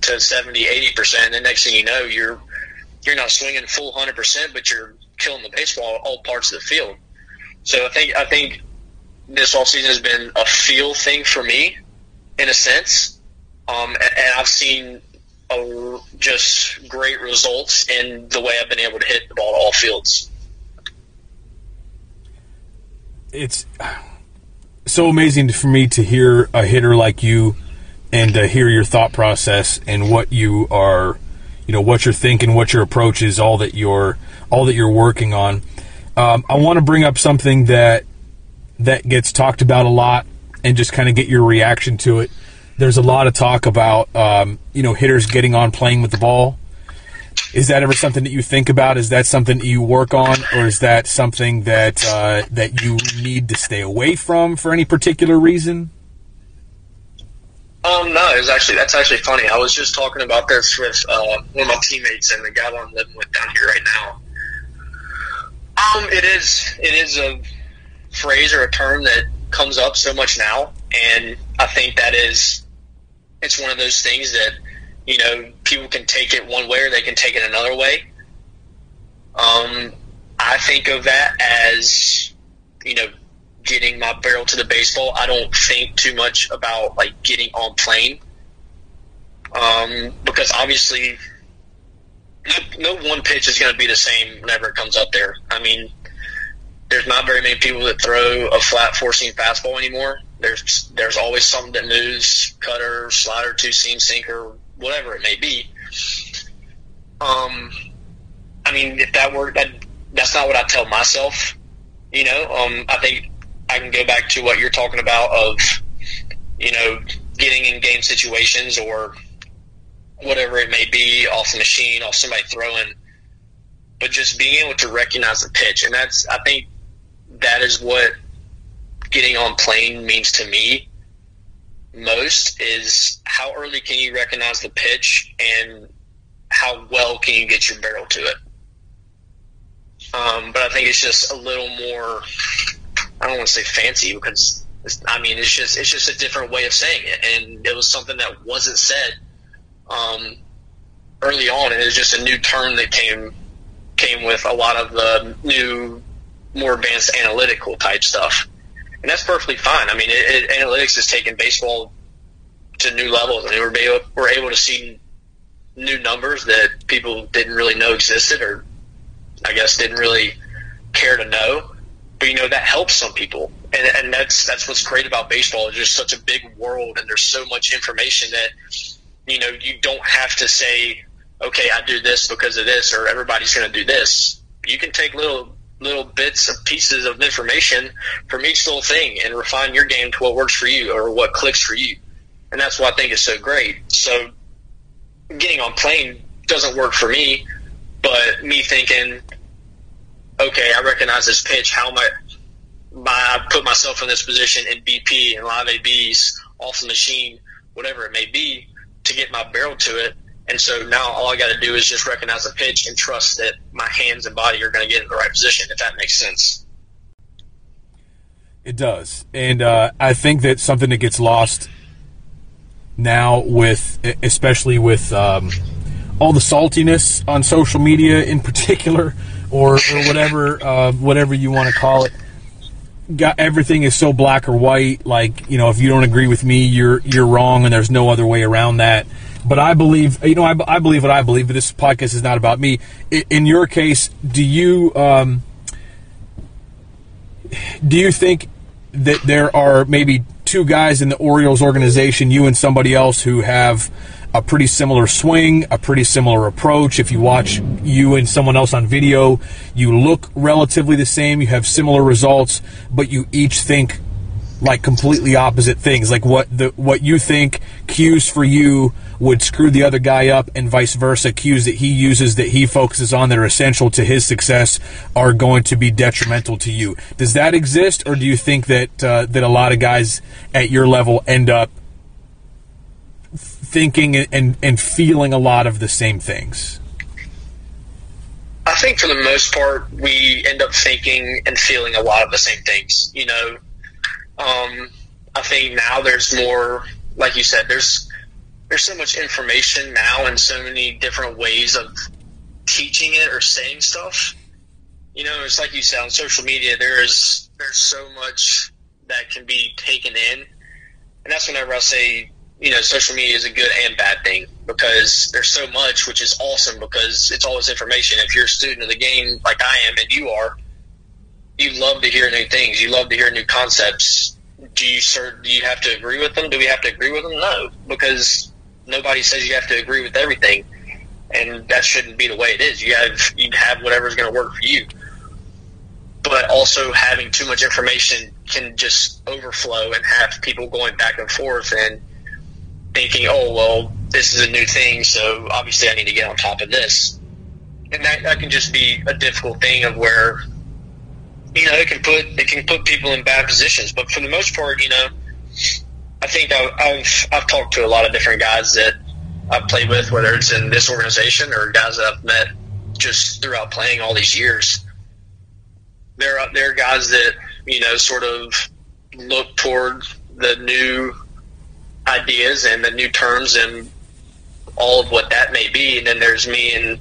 to 70, 80%. And the next thing you know, you're, you're not swinging full 100%, but you're killing the baseball all parts of the field. So I think, I think this off season has been a feel thing for me in a sense. Um, and, and I've seen a, just great results in the way I've been able to hit the ball to all fields. It's so amazing for me to hear a hitter like you and to hear your thought process and what you are you know what you're thinking what your approach is all that you're all that you're working on. Um, i want to bring up something that that gets talked about a lot and just kind of get your reaction to it there's a lot of talk about um, you know hitters getting on playing with the ball is that ever something that you think about? Is that something that you work on, or is that something that uh, that you need to stay away from for any particular reason? Um, no, it's actually that's actually funny. I was just talking about this with uh, one of my teammates and the guy I'm living with down here right now. Um, it is it is a phrase or a term that comes up so much now, and I think that is it's one of those things that you know, people can take it one way or they can take it another way. Um, I think of that as, you know, getting my barrel to the baseball. I don't think too much about like getting on plane. Um, because obviously no, no one pitch is going to be the same whenever it comes up there. I mean, there's not very many people that throw a flat four fastball anymore. There's there's always something that moves, cutter, slider, two seam, sinker, whatever it may be. Um, I mean, if that were that, that's not what I tell myself. You know, um, I think I can go back to what you're talking about of, you know, getting in game situations or whatever it may be off the machine, off somebody throwing, but just being able to recognize the pitch, and that's I think that is what getting on plane means to me most is how early can you recognize the pitch and how well can you get your barrel to it. Um, but I think it's just a little more. I don't want to say fancy because I mean it's just it's just a different way of saying it, and it was something that wasn't said um, early on, and it was just a new term that came came with a lot of the new, more advanced analytical type stuff and that's perfectly fine. I mean, it, it, analytics has taken baseball to new levels. I mean, we're able, we're able to see new numbers that people didn't really know existed, or I guess didn't really care to know. But you know that helps some people, and and that's that's what's great about baseball. It's just such a big world, and there's so much information that you know you don't have to say, okay, I do this because of this, or everybody's going to do this. You can take little little bits of pieces of information from each little thing and refine your game to what works for you or what clicks for you. And that's what I think is so great. So getting on plane doesn't work for me, but me thinking, okay, I recognize this pitch. How am I? I put myself in this position in BP and live ABs off the machine, whatever it may be, to get my barrel to it. And so now all I got to do is just recognize the pitch and trust that my hands and body are going to get in the right position, if that makes sense. It does. And uh, I think that something that gets lost now, with especially with um, all the saltiness on social media in particular, or, or whatever, uh, whatever you want to call it. Got everything is so black or white. Like you know, if you don't agree with me, you're you're wrong, and there's no other way around that. But I believe, you know, I, I believe what I believe. But this podcast is not about me. In your case, do you um, do you think that there are maybe two guys in the Orioles organization, you and somebody else, who have a pretty similar swing, a pretty similar approach. If you watch you and someone else on video, you look relatively the same, you have similar results, but you each think like completely opposite things. Like what the what you think cues for you would screw the other guy up, and vice versa. Cues that he uses that he focuses on that are essential to his success are going to be detrimental to you. Does that exist, or do you think that uh, that a lot of guys at your level end up thinking and, and feeling a lot of the same things? I think for the most part, we end up thinking and feeling a lot of the same things. You know, um, I think now there's more, like you said, there's there's so much information now and so many different ways of teaching it or saying stuff. You know, it's like you said on social media. There's there's so much that can be taken in, and that's whenever I say you know, social media is a good and bad thing because there's so much, which is awesome because it's always information. If you're a student of the game like I am and you are, you love to hear new things. You love to hear new concepts. Do you, sir, do you have to agree with them? Do we have to agree with them? No, because nobody says you have to agree with everything. And that shouldn't be the way it is. You have, you have whatever's going to work for you. But also having too much information can just overflow and have people going back and forth and, thinking, oh, well, this is a new thing, so obviously I need to get on top of this. And that, that can just be a difficult thing of where, you know, it can put it can put people in bad positions. But for the most part, you know, I think I've I've, I've talked to a lot of different guys that I've played with, whether it's in this organization or guys that I've met just throughout playing all these years. There are there are guys that you know sort of look toward the new ideas and the new terms and all of what that may be. And then there's me and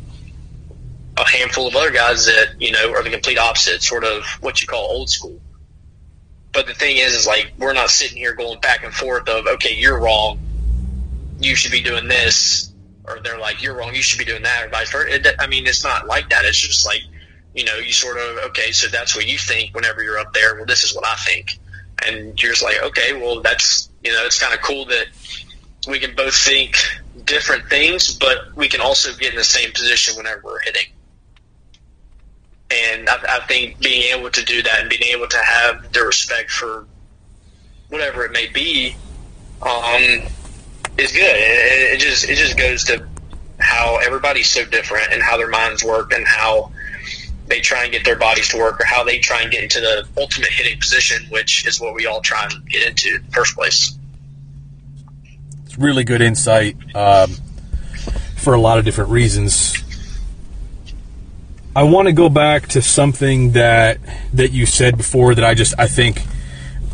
a handful of other guys that, you know, are the complete opposite, sort of what you call old school. But the thing is, is like, we're not sitting here going back and forth of, okay, you're wrong. You should be doing this. Or they're like, you're wrong. You should be doing that or vice versa. I mean, it's not like that. It's just like, you know, you sort of, okay, so that's what you think whenever you're up there. Well, this is what I think. And you're just like, okay, well, that's you know, it's kind of cool that we can both think different things, but we can also get in the same position whenever we're hitting. And I, I think being able to do that and being able to have the respect for whatever it may be um, is good. It, it just it just goes to how everybody's so different and how their minds work and how they try and get their bodies to work or how they try and get into the ultimate hitting position, which is what we all try and get into in the first place. It's really good insight um, for a lot of different reasons. I want to go back to something that that you said before that I just I think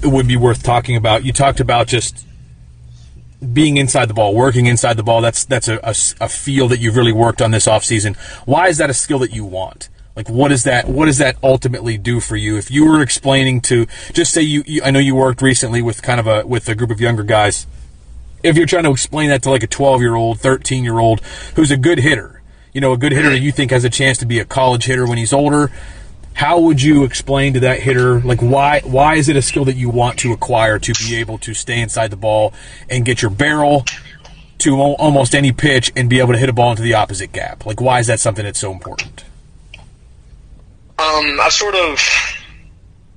it would be worth talking about. You talked about just being inside the ball, working inside the ball. That's that's a, a, a field that you've really worked on this offseason. Why is that a skill that you want? Like, what is that what does that ultimately do for you? If you were explaining to just say you, you I know you worked recently with kind of a with a group of younger guys. If you're trying to explain that to like a 12 year old, 13 year old who's a good hitter, you know, a good hitter that you think has a chance to be a college hitter when he's older, how would you explain to that hitter like why why is it a skill that you want to acquire to be able to stay inside the ball and get your barrel to almost any pitch and be able to hit a ball into the opposite gap? Like why is that something that's so important? Um, I've sort of,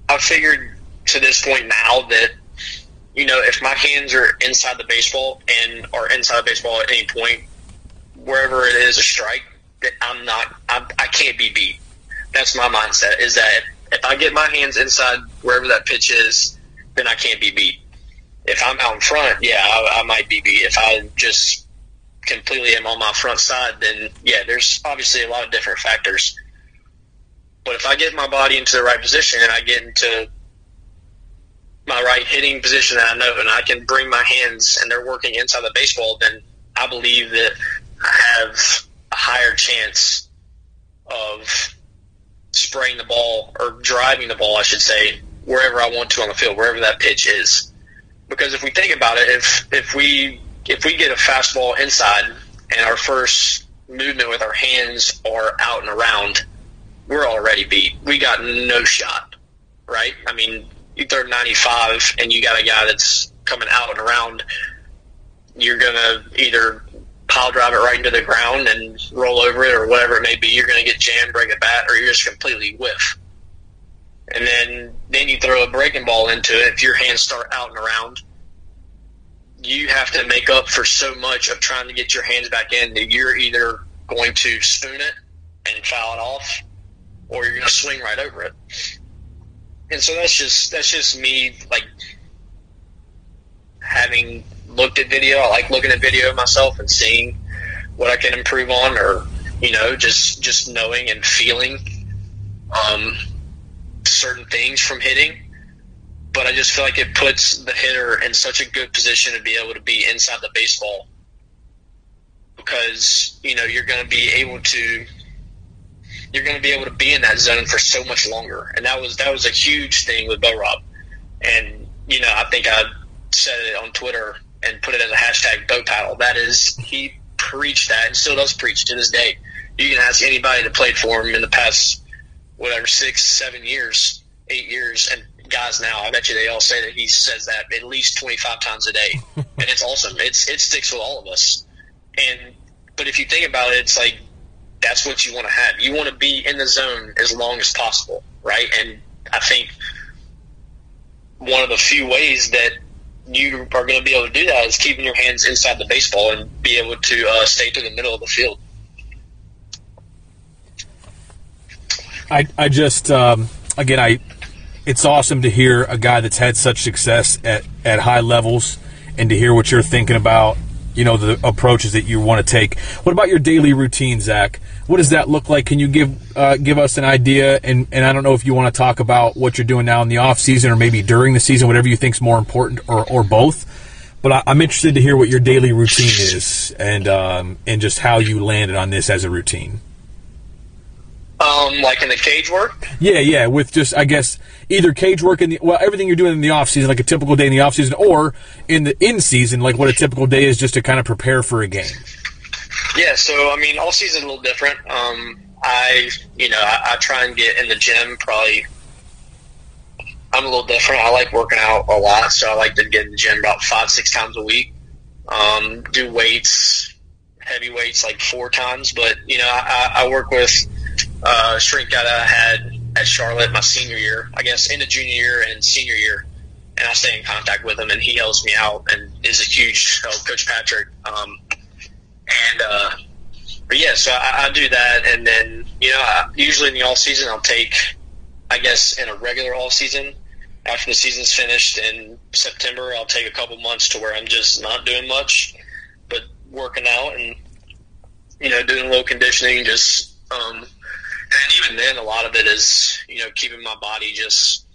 I've figured to this point now that, you know, if my hands are inside the baseball and are inside the baseball at any point, wherever it is a strike, that I'm not, I'm, I can't be beat. That's my mindset. Is that if I get my hands inside wherever that pitch is, then I can't be beat. If I'm out in front, yeah, I, I might be beat. If I just completely am on my front side, then yeah, there's obviously a lot of different factors. But if I get my body into the right position and I get into my right hitting position that I know and I can bring my hands and they're working inside the baseball, then I believe that have a higher chance of spraying the ball or driving the ball, I should say, wherever I want to on the field, wherever that pitch is. Because if we think about it, if if we if we get a fastball inside and our first movement with our hands are out and around, we're already beat. We got no shot, right? I mean, you throw 95 and you got a guy that's coming out and around, you're going to either pile drive it right into the ground and roll over it or whatever it may be. You're going to get jammed, break a bat, or you're just completely whiff. And then, then you throw a breaking ball into it. If your hands start out and around, you have to make up for so much of trying to get your hands back in that you're either going to spoon it and foul it off, or you're going to swing right over it. And so that's just that's just me like having looked at video. I like looking at video myself and seeing what I can improve on, or you know, just just knowing and feeling um, certain things from hitting. But I just feel like it puts the hitter in such a good position to be able to be inside the baseball because you know you're going to be able to you're going to be able to be in that zone for so much longer, and that was that was a huge thing with Bo Rob. And you know, I think I said it on Twitter and put it as a hashtag boat paddle. That is, he preached that and still does preach to this day. You can ask anybody that played for him in the past, whatever, six, seven years, eight years, and guys now, I bet you they all say that he says that at least 25 times a day. and it's awesome. It's, it sticks with all of us. And, but if you think about it, it's like, that's what you want to have. You want to be in the zone as long as possible, right? And I think one of the few ways that you are going to be able to do that is keeping your hands inside the baseball and be able to uh, stay to the middle of the field. I, I just um, again I it's awesome to hear a guy that's had such success at, at high levels and to hear what you're thinking about you know the approaches that you want to take what about your daily routine zach what does that look like can you give uh, give us an idea and, and i don't know if you want to talk about what you're doing now in the off season or maybe during the season whatever you think is more important or, or both but I, am interested to hear what your daily routine is and um, and just how you landed on this as a routine um, like in the cage work? Yeah, yeah. With just, I guess, either cage work in the well, everything you're doing in the off season, like a typical day in the off season, or in the in season, like what a typical day is, just to kind of prepare for a game. Yeah. So I mean, off season a little different. Um, I, you know, I, I try and get in the gym. Probably, I'm a little different. I like working out a lot, so I like to get in the gym about five, six times a week. Um, do weights, heavy weights, like four times. But you know, I, I work with uh, shrink that I had at Charlotte my senior year, I guess, in the junior year and senior year. And I stay in contact with him, and he helps me out and is a huge help, Coach Patrick. Um, and, uh, but yeah, so I, I do that. And then, you know, I, usually in the off season, I'll take, I guess, in a regular off season, after the season's finished in September, I'll take a couple months to where I'm just not doing much, but working out and, you know, doing a little conditioning, just, um, and even then, a lot of it is you know keeping my body just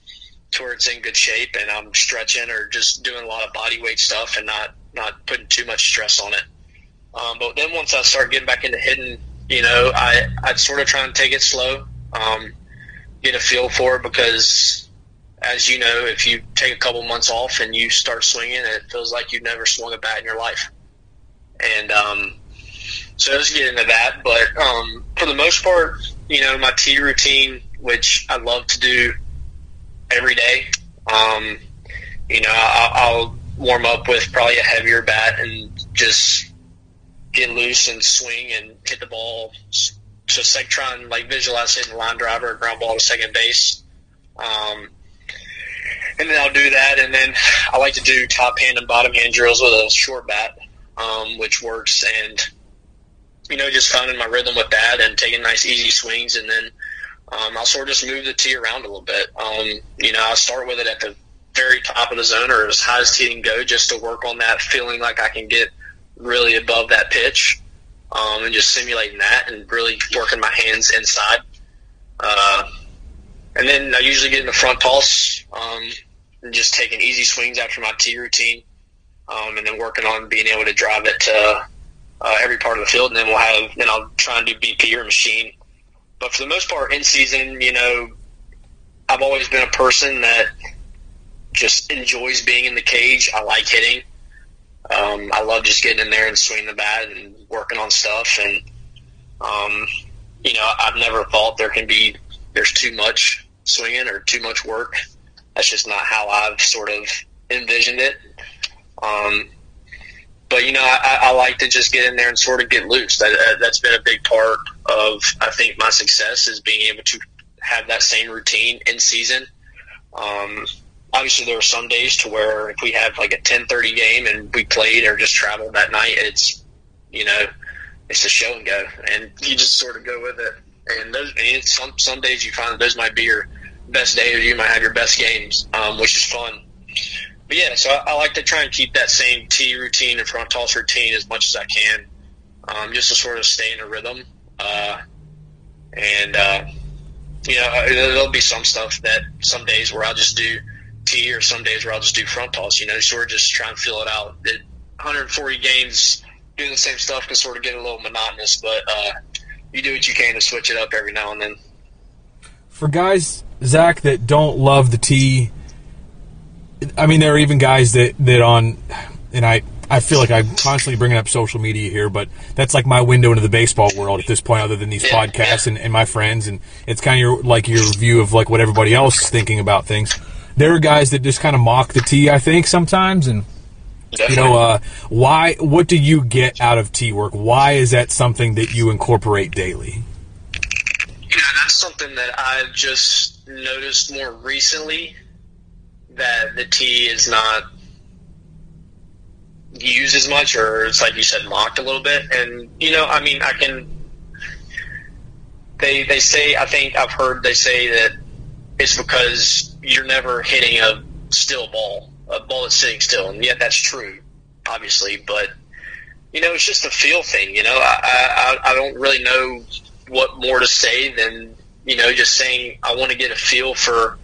to where it's in good shape, and I'm stretching or just doing a lot of body weight stuff, and not not putting too much stress on it. Um, but then once I start getting back into hitting, you know, I I'd sort of try and take it slow, um, get a feel for it because. As you know, if you take a couple months off and you start swinging, it feels like you've never swung a bat in your life. And um, so let's get into that. But um, for the most part, you know, my tee routine, which I love to do every day. Um, you know, I'll, I'll warm up with probably a heavier bat and just get loose and swing and hit the ball try and like visualize hitting line driver or ground ball to second base. Um, and then I'll do that, and then I like to do top hand and bottom hand drills with a short bat, um, which works. And you know, just finding my rhythm with that and taking nice easy swings, and then um, I'll sort of just move the tee around a little bit. Um, you know, I'll start with it at the very top of the zone or as high as tee can go, just to work on that feeling like I can get really above that pitch, um, and just simulating that and really working my hands inside. Uh, and then I usually get in the front toss um, and just taking easy swings after my tee routine, um, and then working on being able to drive it to uh, every part of the field. And then we'll have then I'll try and do BP or machine. But for the most part, in season, you know, I've always been a person that just enjoys being in the cage. I like hitting. Um, I love just getting in there and swinging the bat and working on stuff. And um, you know, I've never thought there can be there's too much swinging or too much work. That's just not how I've sort of envisioned it. Um, but you know, I, I like to just get in there and sort of get loose. That that's been a big part of I think my success is being able to have that same routine in season. Um, obviously, there are some days to where if we have like a ten thirty game and we played or just traveled that night, it's you know, it's a show and go, and you just sort of go with it. And those, and some some days you find that those might be your best days, or you might have your best games, um, which is fun. But yeah, so I, I, like to try and keep that same tee routine and front toss routine as much as I can, um, just to sort of stay in a rhythm. Uh, and uh, you know, there'll be some stuff that some days where I'll just do tee, or some days where I'll just do front toss. You know, sort of just trying to fill it out. It, 140 games doing the same stuff can sort of get a little monotonous, but uh, you do what you can to switch it up every now and then. For guys, Zach, that don't love the tee, I mean, there are even guys that that on, and I I feel like I'm constantly bringing up social media here, but that's like my window into the baseball world at this point, other than these yeah, podcasts yeah. And, and my friends, and it's kind of your like your view of like what everybody else is thinking about things. There are guys that just kind of mock the tee, I think, sometimes, and Definitely. you know, uh, why? What do you get out of tee work? Why is that something that you incorporate daily? Yeah, that's something that I've just noticed more recently that the tee is not used as much, or it's like you said, mocked a little bit. And you know, I mean, I can. They they say I think I've heard they say that it's because you're never hitting a still ball, a ball that's sitting still, and yet that's true, obviously. But you know, it's just a feel thing. You know, I I, I don't really know what more to say than you know just saying I want to get a feel for.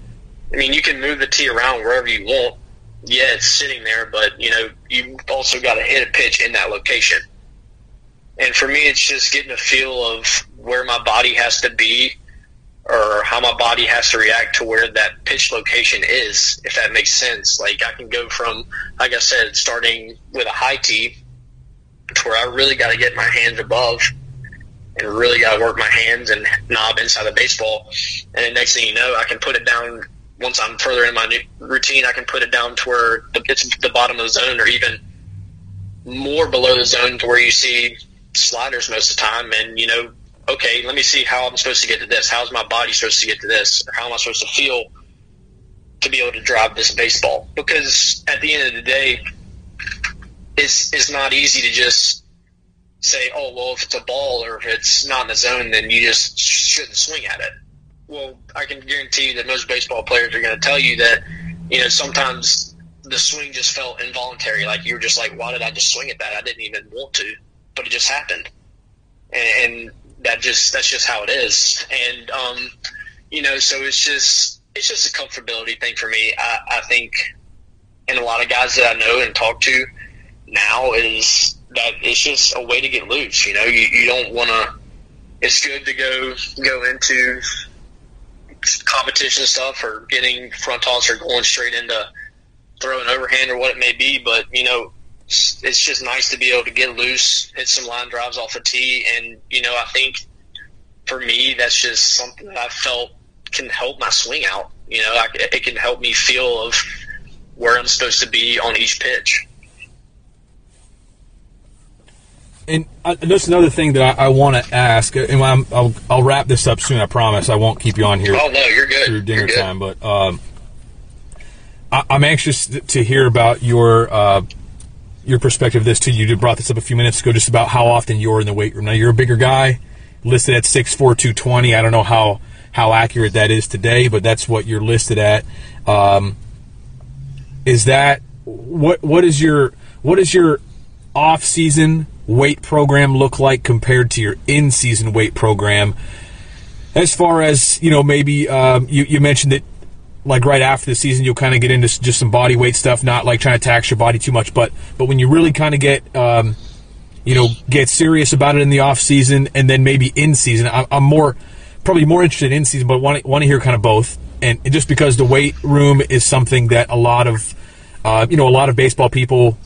I mean, you can move the tee around wherever you want. Yeah, it's sitting there, but you know you also got to hit a pitch in that location. And for me, it's just getting a feel of where my body has to be or how my body has to react to where that pitch location is, if that makes sense. Like I can go from, like I said, starting with a high tee to where I really got to get my hands above and really got to work my hands and knob inside the baseball. And the next thing you know, I can put it down. Once I'm further in my routine, I can put it down to where it's the bottom of the zone, or even more below the zone, to where you see sliders most of the time. And you know, okay, let me see how I'm supposed to get to this. How's my body supposed to get to this? Or how am I supposed to feel to be able to drive this baseball? Because at the end of the day, it's it's not easy to just say, oh, well, if it's a ball or if it's not in the zone, then you just shouldn't swing at it. Well, I can guarantee you that most baseball players are going to tell you that, you know, sometimes the swing just felt involuntary. Like you were just like, why did I just swing at that? I didn't even want to, but it just happened. And, and that just, that's just how it is. And, um, you know, so it's just, it's just a comfortability thing for me. I, I think, and a lot of guys that I know and talk to now is that it's just a way to get loose. You know, you, you don't want to. It's good to go go into competition stuff or getting front toss or going straight into throwing overhand or what it may be. But you know, it's, just nice to be able to get loose, hit some line drives off the tee, and you know, I think for me that's just something that I felt can help my swing out. You know, I, it can help me feel of where I'm supposed to be on each pitch. and uh, that's another thing that I, I want to ask, and i will I'll wrap this up soon. I promise. I won't keep you on here. Oh no, you're good. Through dinner good. time, but um, I, am anxious to hear about your uh, your perspective of this too. You brought this up a few minutes ago, just about how often you're in the weight room. Now you're a bigger guy, listed at six four two twenty. I don't know how how accurate that is today, but that's what you're listed at. Um, is that what what is your what is your off season weight program look like compared to your in season weight program? As far as you know, maybe um, you you mentioned that like right after the season you'll kind of get into just some body weight stuff, not like trying to tax your body too much, but but when you really kind of get um, you know get serious about it in the off season and then maybe in season, I, I'm more probably more interested in season, but want want to hear kind of both. And just because the weight room is something that a lot of uh, you know, a lot of baseball people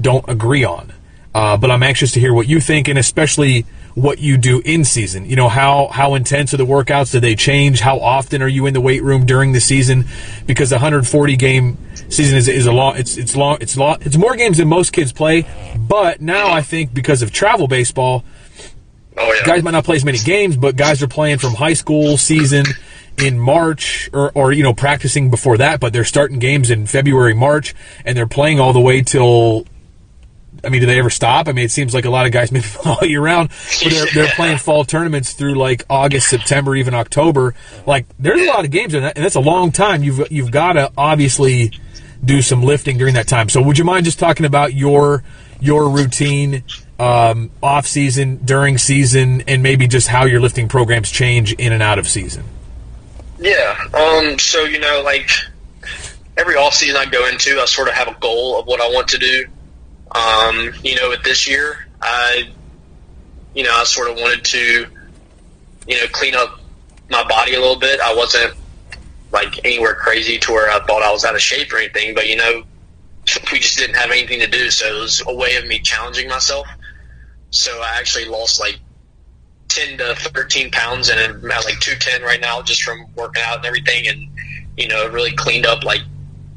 don't agree on. Uh, but I'm anxious to hear what you think, and especially what you do in season. You know, how how intense are the workouts? Do they change? How often are you in the weight room during the season? Because the 140 game season is, is a long. It's it's long. It's long. It's more games than most kids play. But now I think because of travel baseball, oh, yeah. guys might not play as many games, but guys are playing from high school season in March or, or, you know, practicing before that, but they're starting games in February, March, and they're playing all the way till. I mean, do they ever stop? I mean, it seems like a lot of guys maybe all year round, but they're, they're playing fall tournaments through like August, September, even October. Like, there's a lot of games, and that's a long time. You've you've got to obviously do some lifting during that time. So, would you mind just talking about your your routine um, off season, during season, and maybe just how your lifting programs change in and out of season? Yeah. Um, so, you know, like every off season I go into, I sort of have a goal of what I want to do. Um, you know, with this year, I, you know, I sort of wanted to, you know, clean up my body a little bit. I wasn't like anywhere crazy to where I thought I was out of shape or anything, but you know, we just didn't have anything to do. So it was a way of me challenging myself. So I actually lost like 10 to 13 pounds and I'm at like 210 right now just from working out and everything. And, you know, really cleaned up like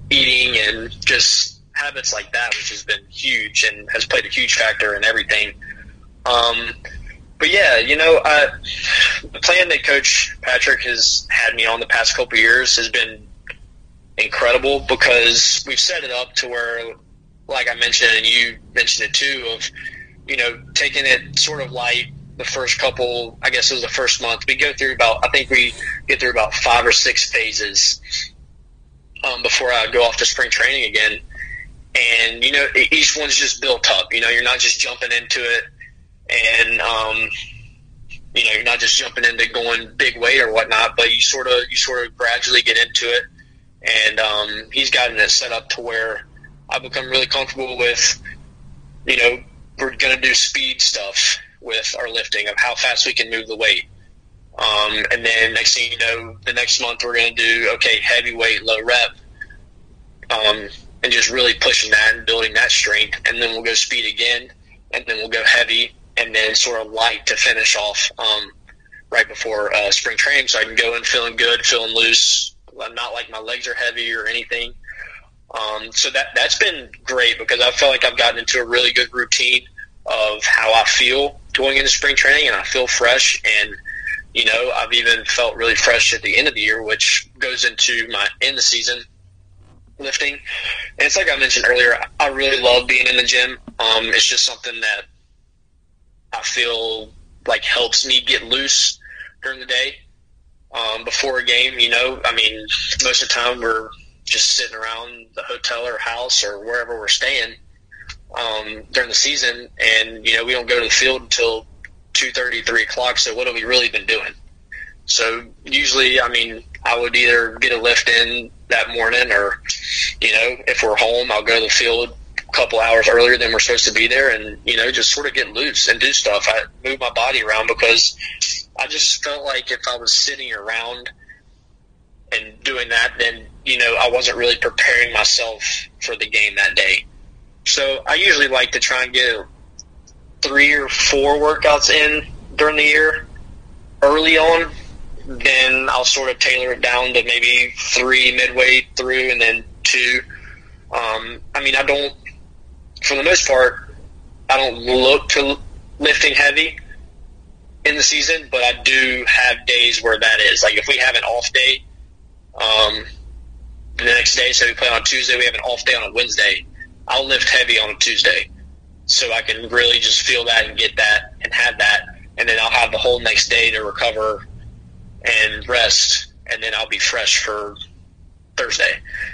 eating and just habits like that, which has been huge and has played a huge factor in everything. Um, but yeah, you know, uh, the plan that Coach Patrick has had me on the past couple years has been incredible because we've set it up to where, like I mentioned, and you mentioned it too, of you know taking it sort of light, the first couple, I guess it was the first month. We go through about, I think we get through about five or six phases um, before I go off to spring training again. And, you know, each one's just built up. You know, you're not just jumping into it and, um, you know, you're not just jumping into going big weight or whatnot, but you sort of, you sort of gradually get into it. And um, he's gotten it set up to where I've become really comfortable with, you know, we're going to do speed stuff with our lifting of how fast we can move the weight. Um, and then next thing you know, the next month we're going to do okay heavyweight low rep, um, and just really pushing that and building that strength. And then we'll go speed again, and then we'll go heavy, and then sort of light to finish off um, right before uh, spring training, so I can go in feeling good, feeling loose, I'm not like my legs are heavy or anything. Um, so that that's been great because I felt like I've gotten into a really good routine of how I feel going into spring training, and I feel fresh. And you know, I've even felt really fresh at the end of the year, which goes into my end of season lifting. And it's like I mentioned earlier, I really love being in the gym. Um, it's just something that I feel like helps me get loose during the day. Um, before a game, you know, I mean, most of the time we're just sitting around the hotel or house or wherever we're staying um, during the season, and you know we don't go to the field until two thirty, three o'clock. So what have we really been doing? So usually, I mean, I would either get a lift in that morning, or you know, if we're home, I'll go to the field a couple hours earlier than we're supposed to be there, and you know, just sort of get loose and do stuff. I move my body around because I just felt like if I was sitting around and doing that, then you know, I wasn't really preparing myself for the game that day. So I usually like to try and get three or four workouts in during the year early on. Then I'll sort of tailor it down to maybe three midway through and then two. Um, I mean, I don't, for the most part, I don't look to lifting heavy in the season, but I do have days where that is. Like if we have an off day, um, the next day, so we play on Tuesday, we have an off day on a Wednesday. I'll lift heavy on a Tuesday, so I can really just feel that and get that and have that, and then I'll have the whole next day to recover and rest, and then I'll be fresh for Thursday.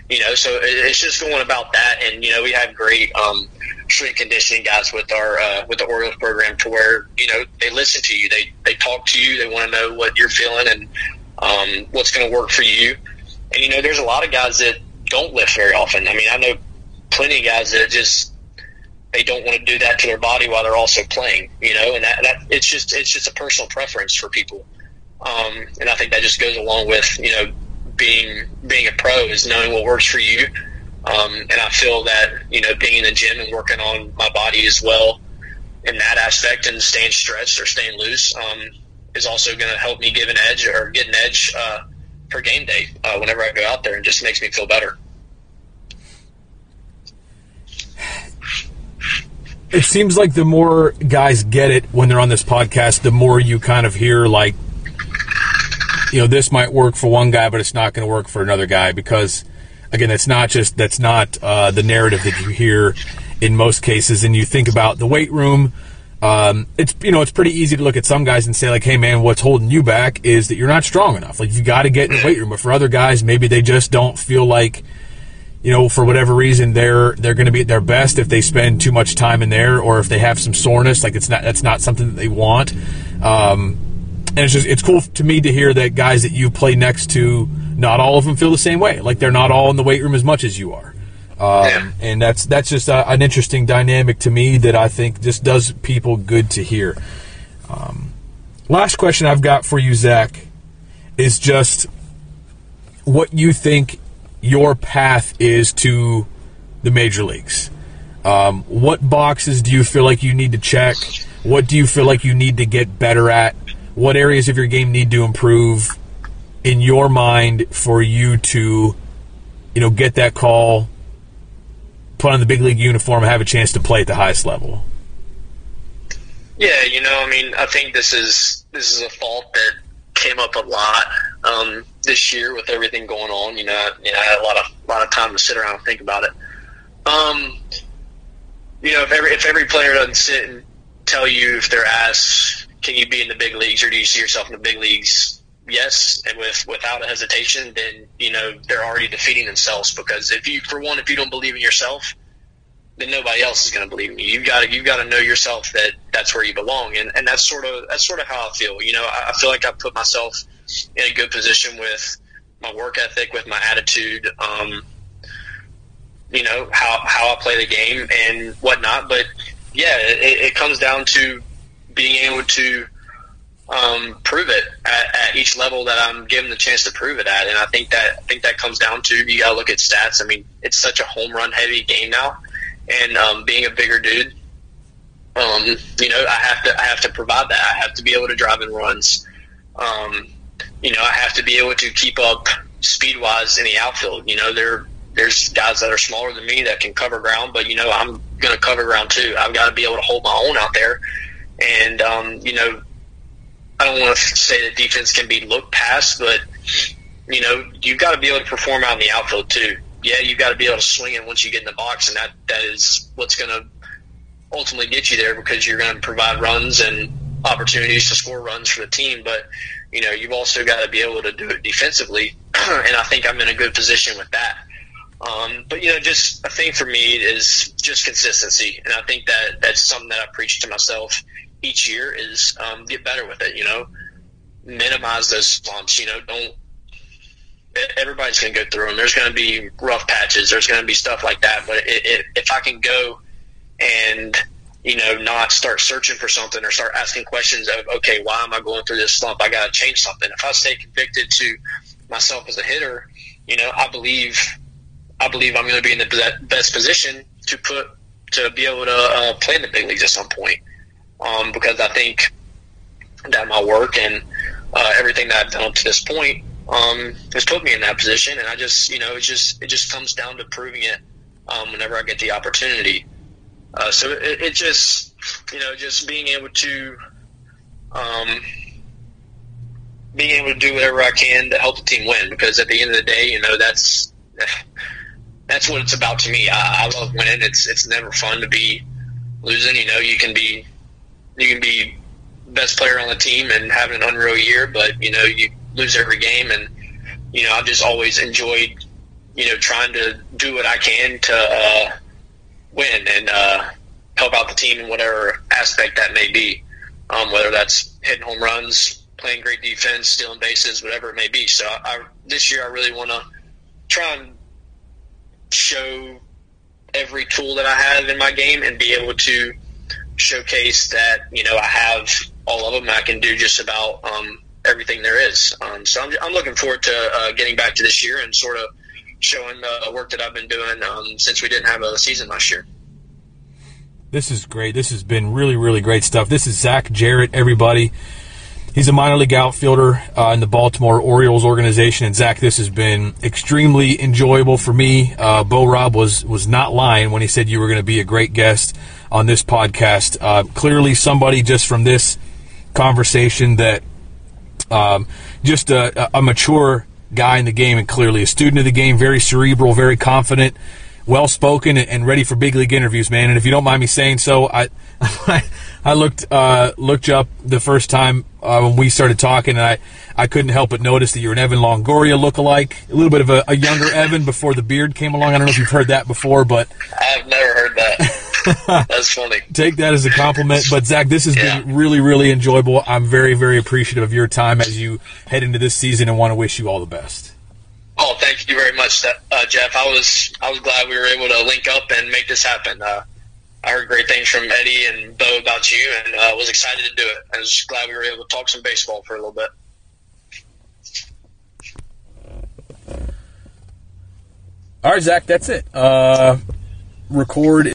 You know, so it's just going about that, and you know, we have great um, strength conditioning guys with our uh, with the Orioles program to where you know they listen to you, they they talk to you, they want to know what you're feeling and um, what's going to work for you. And you know, there's a lot of guys that don't lift very often. I mean, I know plenty of guys that just they don't want to do that to their body while they're also playing. You know, and that, that it's just it's just a personal preference for people. Um, and I think that just goes along with you know being being a pro is knowing what works for you um, and I feel that, you know, being in the gym and working on my body as well in that aspect and staying stretched or staying loose um, is also going to help me give an edge or get an edge uh, for game day uh, whenever I go out there and just makes me feel better. It seems like the more guys get it when they're on this podcast, the more you kind of hear like, you know, this might work for one guy, but it's not going to work for another guy because – again, that's not just that's not uh, the narrative that you hear in most cases. And you think about the weight room. Um, it's you know it's pretty easy to look at some guys and say like, hey man, what's holding you back is that you're not strong enough. Like you got to get in the weight room. But for other guys, maybe they just don't feel like you know, for whatever reason, they're they're going to be at their best if they spend too much time in there, or if they have some soreness. Like it's not that's not something that they want. Um, and it's just it's cool to me to hear that guys that you play next to not all of them feel the same way. Like they're not all in the weight room as much as you are. Um, yeah. And that's that's just a, an interesting dynamic to me that I think just does people good to hear. Um, last question I've got for you, Zach, is just what you think your path is to the major leagues. Um, what boxes do you feel like you need to check? What do you feel like you need to get better at? What areas of your game need to improve? in your mind for you to, you know, get that call, put on the big league uniform, have a chance to play at the highest level? Yeah, you know, I mean, I think this is this is a fault that came up a lot um, this year with everything going on. You know, you know, I had a lot of a lot of time to sit around and think about it. Um, you know, if every if every player doesn't sit and tell you if they're asked, can you be in the big leagues or do you see yourself in the big leagues? yes, and with without a hesitation, then you know they're already defeating themselves. Because if you, for one, if you don't believe in yourself, then nobody else is going to believe in you. You've got to you've got to know yourself that that's where you belong, and and that's sort of that's sort of how I feel. You know, I, I feel like I put myself in a good position with my work ethic, with my attitude. Um, you know how how I play the game and whatnot, but yeah, it, it comes down to being able to um, prove it at, at, each level that I'm given the chance to prove it at. And I think that I think that comes down to you got to look at stats. I mean, it's such a home run heavy game now, and um, being a bigger dude, um, you know, I have to I have to provide that. I have to be able to drive in runs. Um, you know, I have to be able to keep up speed wise in the outfield. You know, there there's guys that are smaller than me that can cover ground, but you know, I'm going to cover ground too. I've got to be able to hold my own out there. And um, you know, I don't want to say that defense can be looked past, but you know you've got to be able to perform out in the outfield too. Yeah, you've got to be able to swing it once you get in the box, and that that is what's going to ultimately get you there because you're going to provide runs and opportunities to score runs for the team. But you know you've also got to be able to do it defensively, and I think I'm in a good position with that. Um, but you know, just a thing for me is just consistency, and I think that that's something that I preach to myself each year is um, get better with it. You know, minimize those slumps. You know, don't. Everybody's going to go through them. There's going to be rough patches. There's going to be stuff like that. But it, it, if I can go and you know not start searching for something or start asking questions of okay, why am I going through this slump? I got to change something. If I stay convicted to myself as a hitter, you know, I believe I believe I'm going to be in the best position to put to be able to uh, play in the big leagues at some point um, because I think that my work and uh, everything that I've done up to this point um, has put me in that position. And I just, you know, it just it just comes down to proving it um, whenever I get the opportunity. Uh, so it, it, just you know, just being able to, um, being able to do whatever I can to help the team win. Because at the end of the day, you know, that's that's what it's about to me. I, I love winning. It's it's never fun to be losing. You know, you can be you can be best player on the team and having an unreal year, but you know, you lose every game. And you know, I've just always enjoyed, you know, trying to do what I can to uh, win and uh, help out the team in whatever aspect that may be. Um, whether that's hitting home runs, playing great defense, stealing bases, whatever it may be. So I, this year, I really want to try and show every tool that I have in my game and be able to showcase that you know I have all of them. I can do just about um, everything there is. Um, so I'm, I'm looking forward to uh, getting back to this year and sort of showing the work that I've been doing um, since we didn't have a season last year. This is great. This has been really, really great stuff. This is Zach Jarrett, everybody. He's a minor league outfielder uh, in the Baltimore Orioles organization. And Zach, this has been extremely enjoyable for me. Uh, Bo Rob was was not lying when he said you were going to be a great guest on this podcast. Uh, clearly, somebody just from this conversation that um, just a, a mature guy in the game and clearly a student of the game, very cerebral, very confident, well spoken, and ready for big league interviews, man. And if you don't mind me saying so, I I looked uh, looked you up the first time uh, when we started talking, and I, I couldn't help but notice that you're an Evan Longoria lookalike, a little bit of a, a younger Evan before the beard came along. I don't know if you've heard that before, but I've never heard that. That's funny. Take that as a compliment. But Zach, this has yeah. been really, really enjoyable. I'm very, very appreciative of your time as you head into this season, and want to wish you all the best. Oh, thank you very much, uh, Jeff. I was I was glad we were able to link up and make this happen. Uh, I heard great things from Eddie and Bo about you, and uh, was excited to do it. I was glad we were able to talk some baseball for a little bit. All right, Zach, that's it. Uh, record.